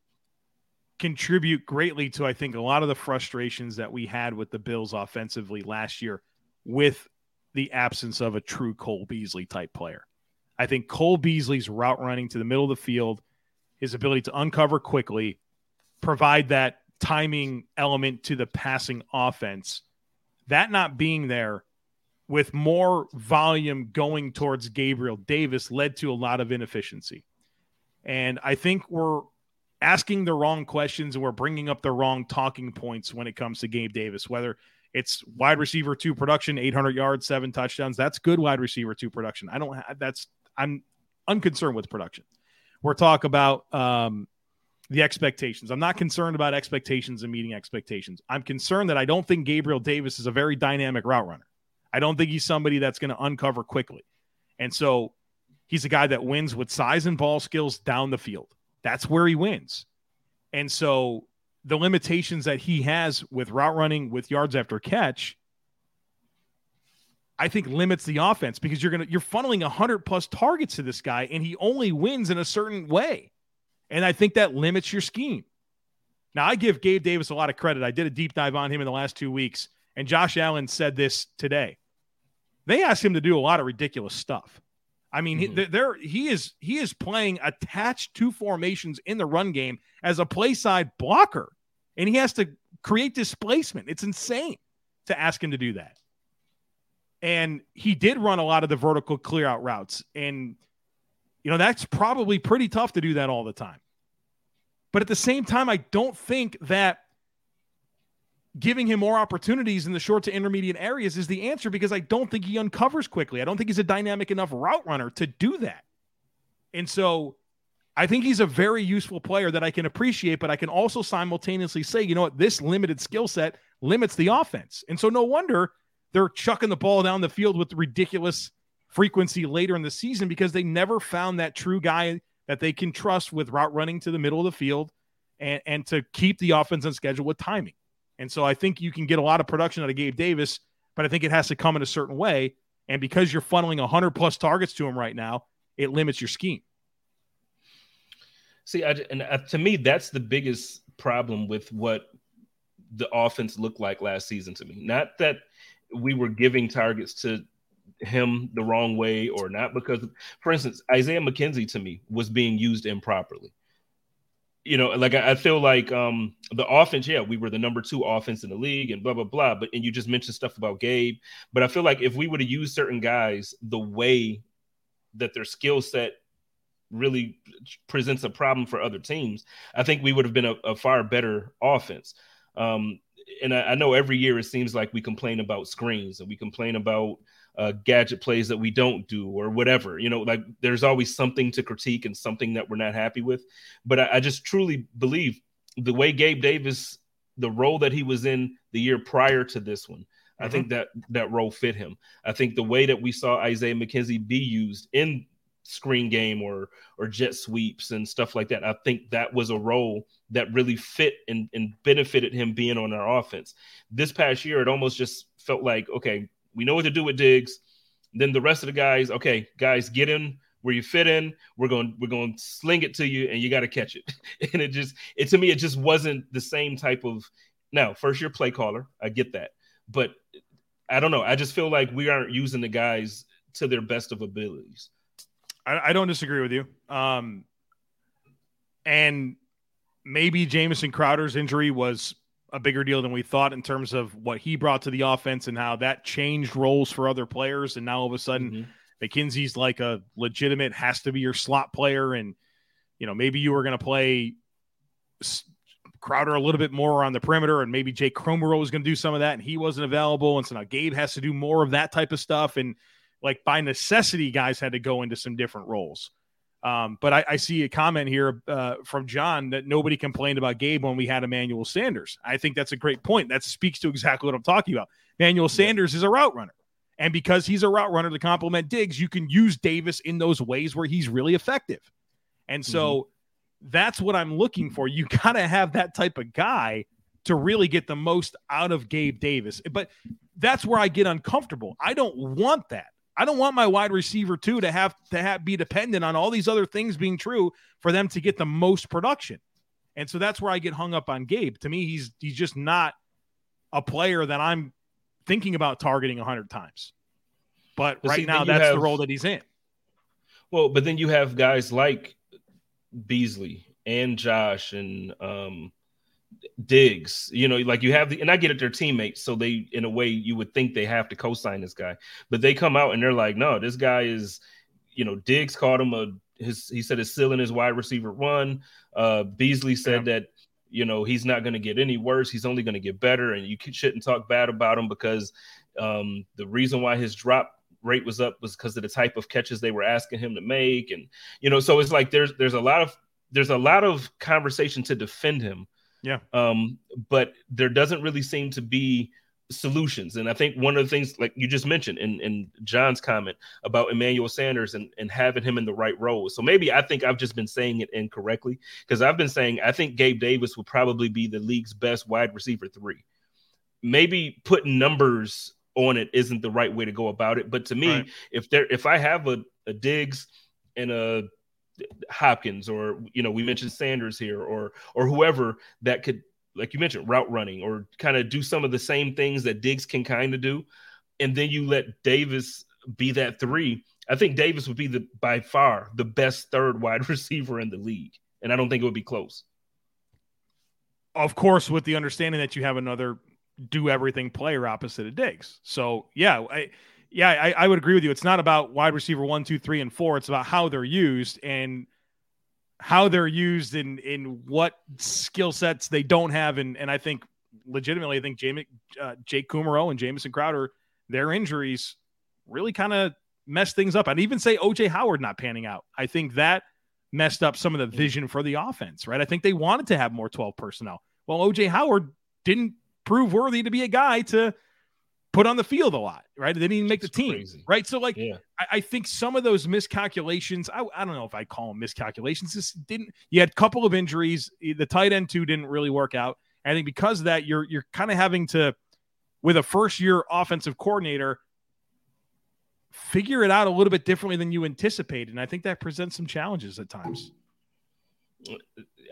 contribute greatly to, I think, a lot of the frustrations that we had with the Bills offensively last year with the absence of a true Cole Beasley type player. I think Cole Beasley's route running to the middle of the field, his ability to uncover quickly, provide that timing element to the passing offense, that not being there with more volume going towards Gabriel Davis led to a lot of inefficiency. And I think we're asking the wrong questions and we're bringing up the wrong talking points when it comes to Gabe Davis, whether it's wide receiver two production, 800 yards, seven touchdowns. That's good wide receiver two production. I don't have that's, I'm unconcerned with production. We're talking about, um, the expectations. I'm not concerned about expectations and meeting expectations. I'm concerned that I don't think Gabriel Davis is a very dynamic route runner. I don't think he's somebody that's going to uncover quickly. And so he's a guy that wins with size and ball skills down the field. That's where he wins. And so the limitations that he has with route running, with yards after catch, I think limits the offense because you're gonna you're funneling hundred plus targets to this guy, and he only wins in a certain way. And I think that limits your scheme. Now, I give Gabe Davis a lot of credit. I did a deep dive on him in the last two weeks, and Josh Allen said this today. They asked him to do a lot of ridiculous stuff. I mean, mm-hmm. there he is. He is playing attached to formations in the run game as a play side blocker, and he has to create displacement. It's insane to ask him to do that. And he did run a lot of the vertical clear out routes, and you know, that's probably pretty tough to do that all the time. But at the same time, I don't think that giving him more opportunities in the short to intermediate areas is the answer because I don't think he uncovers quickly. I don't think he's a dynamic enough route runner to do that. And so I think he's a very useful player that I can appreciate, but I can also simultaneously say, you know what, this limited skill set limits the offense. And so no wonder they're chucking the ball down the field with ridiculous frequency later in the season because they never found that true guy that they can trust with route running to the middle of the field and, and to keep the offense on schedule with timing. And so I think you can get a lot of production out of Gabe Davis, but I think it has to come in a certain way. And because you're funneling 100 plus targets to him right now, it limits your scheme. See, I, and uh, to me, that's the biggest problem with what the offense looked like last season to me. Not that we were giving targets to him the wrong way or not because for instance isaiah mckenzie to me was being used improperly you know like i, I feel like um the offense yeah we were the number two offense in the league and blah blah blah. But and you just mentioned stuff about gabe. But i feel like if we would have used certain guys the way that their skill set really presents a problem for other teams i think we would have been a, a far better offense. Um and I, I know every year it seems like we complain about screens and we complain about uh, gadget plays that we don't do or whatever. You know, like there's always something to critique and something that we're not happy with. But I, I just truly believe the way Gabe Davis, the role that he was in the year prior to this one, mm-hmm. I think that that role fit him. I think the way that we saw Isaiah McKenzie be used in screen game or or jet sweeps and stuff like that. I think that was a role that really fit and, and benefited him being on our offense. This past year, it almost just felt like, okay, we know what to do with Diggs. Then the rest of the guys, okay, guys, get in where you fit in. We're going we're going to sling it to you, and you got to catch it. and it just it to me it just wasn't the same type of. Now, first year play caller, I get that, but I don't know. I just feel like we aren't using the guys to their best of abilities. I, I don't disagree with you. Um, and maybe Jamison Crowder's injury was a bigger deal than we thought in terms of what he brought to the offense and how that changed roles for other players. And now all of a sudden, mm-hmm. McKenzie's like a legitimate, has to be your slot player. And, you know, maybe you were going to play Crowder a little bit more on the perimeter, and maybe Jake Kumerow was going to do some of that, and he wasn't available. And so now Gabe has to do more of that type of stuff. And like by necessity, guys had to go into some different roles. Um, but I, I, see a comment here uh, from John that nobody complained about Gabe when we had Emmanuel Sanders. I think that's a great point. That speaks to exactly what I'm talking about. Emmanuel Sanders is a route runner. And because he's a route runner to complement Diggs, you can use Davis in those ways where he's really effective. And so mm-hmm. that's what I'm looking for. You got to have that type of guy to really get the most out of Gabe Davis. But that's where I get uncomfortable. I don't want that. I don't want my wide receiver too to have to have be dependent on all these other things being true for them to get the most production. And so that's where I get hung up on Gabe. To me, he's he's just not a player that I'm thinking about targeting 100 times. But, but right see, now that's have, the role that he's in. Well, but then you have guys like Beasley and Josh and um Diggs, you know, like you have the, and I get it, they're teammates, so they, in a way, you would think they have to co-sign this guy, but they come out and they're like, no, this guy is, you know, Diggs called him a his, he said his ceiling is wide receiver one. Uh, Beasley said yeah. that, you know, he's not going to get any worse, he's only going to get better, and you shouldn't talk bad about him because um, the reason why his drop rate was up was because of the type of catches they were asking him to make, and you know, so it's like there's there's a lot of there's a lot of conversation to defend him. Yeah. Um, but there doesn't really seem to be solutions. And I think one of the things, like you just mentioned in, in John's comment about Emmanuel Sanders and, and having him in the right role. So maybe I think I've just been saying it incorrectly because I've been saying I think Gabe Davis would probably be the league's best wide receiver three. Maybe putting numbers on it isn't the right way to go about it. But to me, right. if there if I have a, a Diggs and a Hopkins or you know we mentioned Sanders here or or whoever that could like you mentioned, route running or kind of do some of the same things that Diggs can kind of do. And then you let Davis be that three. I think Davis would be the by far the best third wide receiver in the league. And I don't think it would be close. Of course, with the understanding that you have another do everything player opposite of Diggs. So yeah, I yeah, I, I would agree with you. It's not about wide receiver one, two, three, and four. It's about how they're used. And how they're used in in what skill sets they don't have, and and I think legitimately, I think Jamie, uh, Jake Kumerow and Jamison Crowder, their injuries really kind of messed things up. I'd even say OJ Howard not panning out. I think that messed up some of the vision for the offense, right? I think they wanted to have more 12 personnel. Well, OJ Howard didn't prove worthy to be a guy to put on the field a lot, right? They didn't even make the team, crazy. right? So, like, yeah. I, I, think some of those miscalculations, I, I don't know if I call them miscalculations. This didn't. You had a couple of injuries. The tight end two didn't really work out. I think because of that, you're you're kind of having to, with a first year offensive coordinator, figure it out a little bit differently than you anticipated, and I think that presents some challenges at times.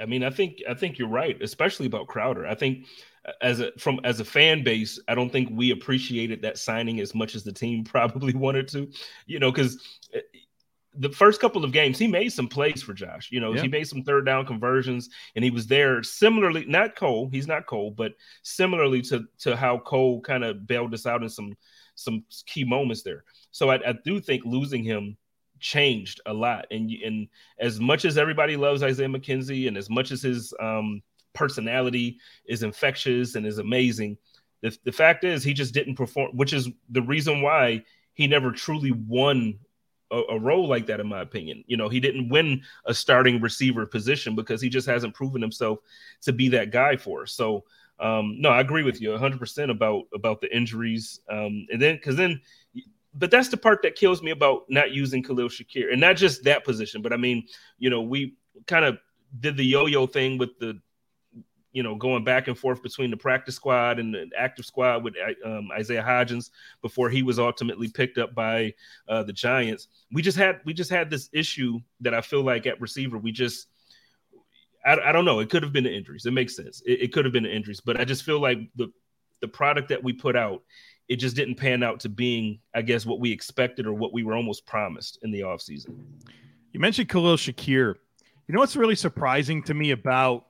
I mean, I think I think you're right, especially about Crowder. I think as a from as a fan base, I don't think we appreciated that signing as much as the team probably wanted to. You know, because eh, the first couple of games he made some plays for Josh. You know, yeah. he made some third down conversions, and he was there similarly. Not Cole, he's not Cole, but similarly to to how Cole kind of bailed us out in some some key moments there. So I, I do think losing him changed a lot. And and as much as everybody loves Isaiah McKenzie, and as much as his um, personality is infectious and is amazing, the, the fact is he just didn't perform, which is the reason why he never truly won a, a, role like that, in my opinion. You know, he didn't win a starting receiver position because he just hasn't proven himself to be that guy for us. So, um, no, I agree with you 100% about about the injuries. Um, and then, because then but that's the part that kills me about not using Khalil Shakir, and not just that position, but I mean, you know, we kind of did the yo-yo thing with the, you know, going back and forth between the practice squad and the active squad with um, Isaiah Hodgins before he was ultimately picked up by uh, the Giants. We just had we just had this issue that I feel like at receiver we just. I, I don't know. It could have been the injuries. It makes sense. It, it could have been the injuries, but I just feel like the the product that we put out it just didn't pan out to being, I guess, what we expected or what we were almost promised in the offseason. You mentioned Khalil Shakir. You know what's really surprising to me about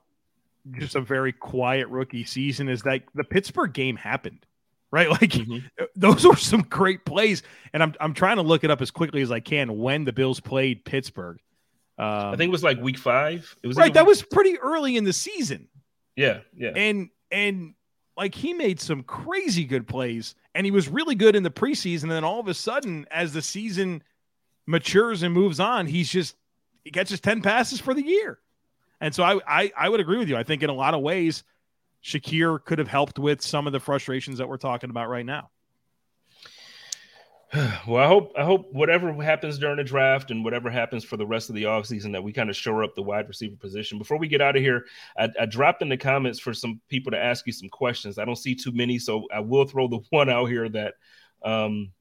just a very quiet rookie season is that the Pittsburgh game happened, right? Like mm-hmm. those were some great plays, and I'm I'm trying to look it up as quickly as I can when the Bills played Pittsburgh. Um, I think it was like week five. It was right. That was pretty early in the season. Yeah, yeah. And and like he made some crazy good plays and he was really good in the preseason. And then all of a sudden, as the season matures and moves on, he's just he catches 10 passes for the year. And so I, I, I would agree with you. I think in a lot of ways, Shakir could have helped with some of the frustrations that we're talking about right now. well, I hope I hope whatever happens during the draft and whatever happens for the rest of the offseason that we kind of shore up the wide receiver position. Before we get out of here, I, I, dropped in the comments for some people to ask you some questions. I don't see too many, so I will throw the one out here that um,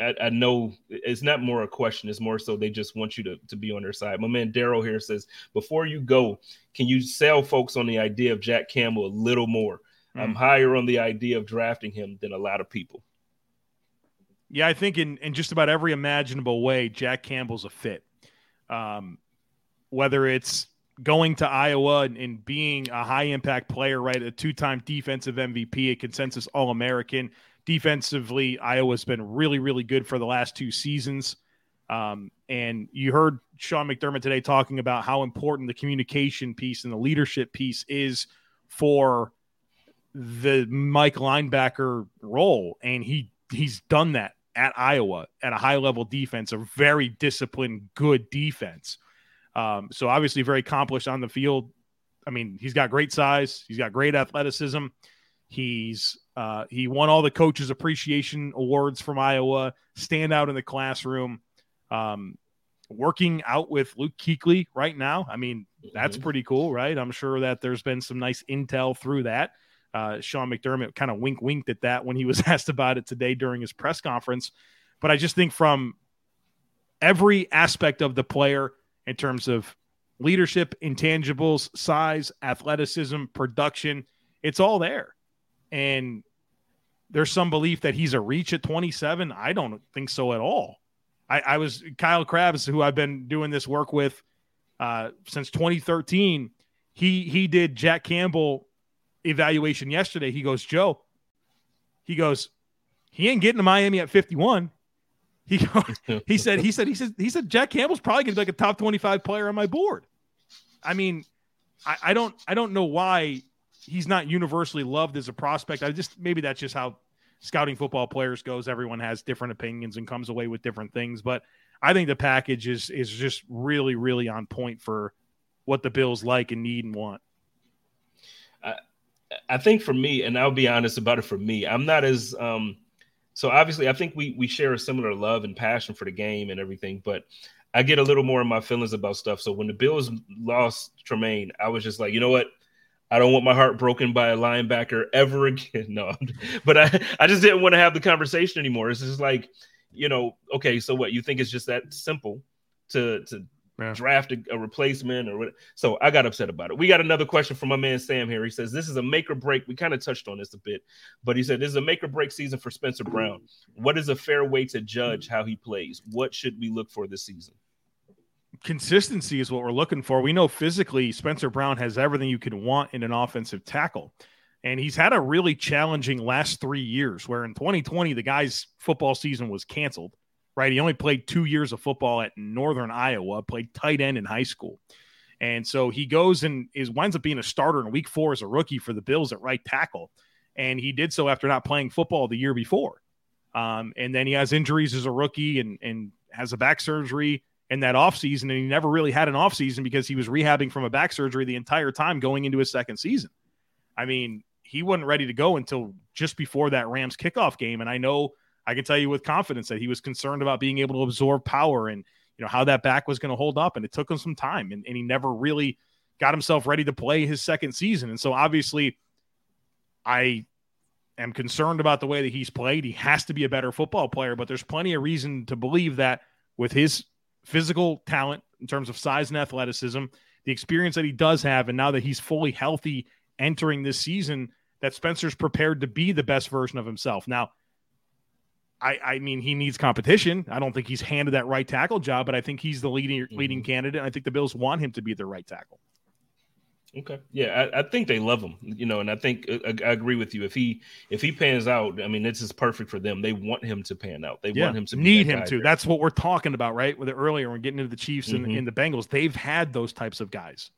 I, I, know it's not more a question, it's more so they just want you to, to be on their side. My man Daryl here says, Before you go, can you sell folks on the idea of Jack Campbell a little more? Mm. I'm higher on the idea of drafting him than a lot of people. Yeah, I think in, in just about every imaginable way, Jack Campbell's a fit. Um, whether it's going to Iowa and, and being a high impact player, right? A two time defensive MVP, a consensus All American. Defensively, Iowa's been really, really good for the last two seasons. Um, and you heard Sean McDermott today talking about how important the communication piece and the leadership piece is for the Mike linebacker role. And he he's done that at Iowa at a high level defense, a very disciplined, good defense. Um, so obviously very accomplished on the field. I mean, he's got great size. He's got great athleticism. He's uh, he won all the coaches appreciation awards from Iowa. Stand out in the classroom. Um, working out with Luke Kuechly right now. I mean, that's Mhm. pretty cool, right? I'm sure that there's been some nice intel through that. Uh, Sean McDermott kind of wink winked at that when he was asked about it today during his press conference. But I just think from every aspect of the player in terms of leadership, intangibles, size, athleticism, production, it's all there. And there's some belief that he's a reach at 27. I don't think so at all. I, I was Kyle Crabbs, who I've been doing this work with uh, since 2013. He he did Jack Campbell evaluation yesterday. He goes, Joe, he goes, he ain't getting to Miami at 51. He goes, he said, he said, he said, he said, Jack Campbell's probably gonna be like a top 25 player on my board. I mean, I, I don't I don't know why he's not universally loved as a prospect. I just maybe that's just how scouting football players goes. Everyone has different opinions and comes away with different things. But I think the package is is just really, really on point for what the Bills like and need and want. I think for me, and I'll be honest about it for me, I'm not as um so obviously I think we we share a similar love and passion for the game and everything, but I get a little more in my feelings about stuff. So when the Bills lost Tremaine, I was just like, you know what? I don't want my heart broken by a linebacker ever again. No, but I, I just didn't want to have the conversation anymore. It's just like, you know, okay, so what? You think it's just that simple to to Yeah. draft a, a replacement or what? So I got upset about it. We got another question from my man Sam here. He says this is a make or break. We kind of touched on this a bit, but he said this is a make or break season for Spencer Brown. What is a fair way to judge how he plays? What should we look for this season? consistency is what we're looking for. We know physically Spencer Brown has everything you could want in an offensive tackle. And he's had a really challenging last three years where in 2020, the guy's football season was canceled, right? He only played two years of football at Northern Iowa, played tight end in high school. And so he goes and is winds up being a starter in week four as a rookie for the Bills at right tackle. And he did so after not playing football the year before. Um, and then he has injuries as a rookie and, and has a back surgery in that offseason. And he never really had an offseason because he was rehabbing from a back surgery the entire time going into his second season. I mean, he wasn't ready to go until just before that Rams kickoff game. And I know I can tell you with confidence that he was concerned about being able to absorb power and you know how that back was going to hold up. And it took him some time. And, and he never really got himself ready to play his second season. And so obviously I am concerned about the way that he's played. He has to be a better football player, but there's plenty of reason to believe that with his physical talent in terms of size and athleticism, the experience that he does have, and now that he's fully healthy entering this season, that Spencer's prepared to be the best version of himself. Now, I, I mean, he needs competition. I don't think he's handed that right tackle job, but I think he's the leading leading candidate. And I think the Bills want him to be their right tackle. Okay, yeah, I, I think they love him, you know, and I think I, I agree with you. If he if he pans out, I mean, this is perfect for them. They want him to pan out. They want him to need him to. there. That's what we're talking about, right? With it earlier, we're getting into the Chiefs and, Mhm. and the Bengals. They've had those types of guys.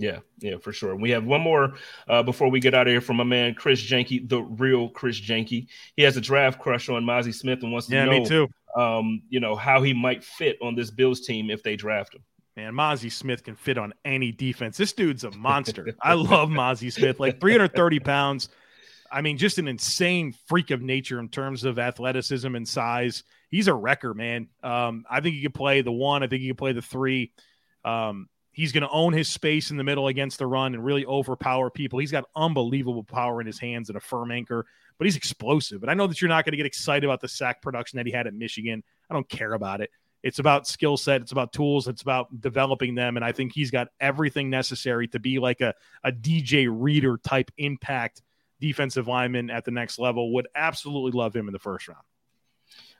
Yeah, yeah, for sure. We have one more uh, before we get out of here from my man Chris Jenke, the real Chris Jenke. He has a draft crush on Mazi Smith and wants to Yeah, know, me too. um, you know, how he might fit on this Bills team if they draft him. Man, Mazi Smith can fit on any defense. This dude's a monster. I love Mazi Smith. Like 330 pounds. I mean, just an insane freak of nature in terms of athleticism and size. He's a wrecker, man. Um, I think he could play the one. I think he could play the three. Um, he's going to own his space in the middle against the run and really overpower people. He's got unbelievable power in his hands and a firm anchor, but he's explosive. And I know that you're not going to get excited about the sack production that he had at Michigan. I don't care about it. It's about skill set. It's about tools. It's about developing them. And I think he's got everything necessary to be like a, a DJ Reader type impact defensive lineman at the next level. Would absolutely love him in the first round.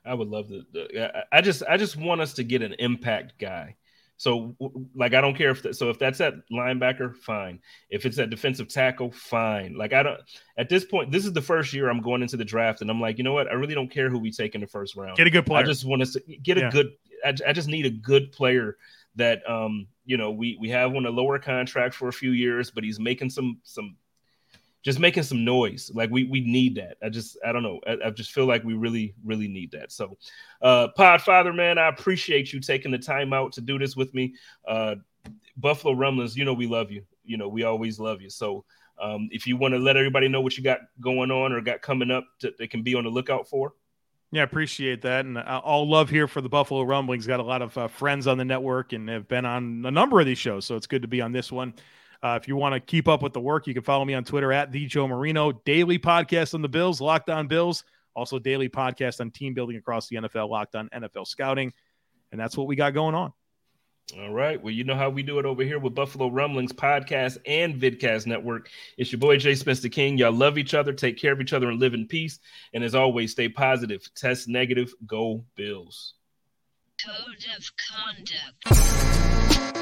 I would love to. I- I just, I just want us to get an impact guy. So, like, I don't care if that, so if that's at linebacker, fine. If it's at defensive tackle, fine. Like, I don't. At this point, this is the first year I'm going into the draft, and I'm like, you know what? I really don't care who we take in the first round. Get a good player. I just want to get a Yeah. good. I, I just need a good player that, um, you know, we we have on a lower contract for a few years, but he's making some some just making some noise. Like we we need that. I just I don't know. I, I just feel like we really really need that. So, uh, Podfather man, I appreciate you taking the time out to do this with me. Uh, Buffalo Rumblings, you know we love you. You know we always love you. So. Um, if you want to let everybody know what you got going on or got coming up, to, they can be on the lookout for. Yeah, appreciate that, and all love here for the Buffalo Rumblings. Got a lot of uh, friends on the network and have been on a number of these shows, so it's good to be on this one. Uh, if you want to keep up with the work, you can follow me on Twitter at the Joe Marino. Daily podcast on the Bills, Locked On Bills. Also, daily podcast on team building across the NFL, Locked On NFL Scouting, and that's what we got going on. All right. Well, you know how we do it over here with Buffalo Rumblings podcast and Vidcast Network. It's your boy Jay Spencer King. Y'all love each other, take care of each other, and live in peace. And as always, stay positive, test negative, go Bills. Code of conduct.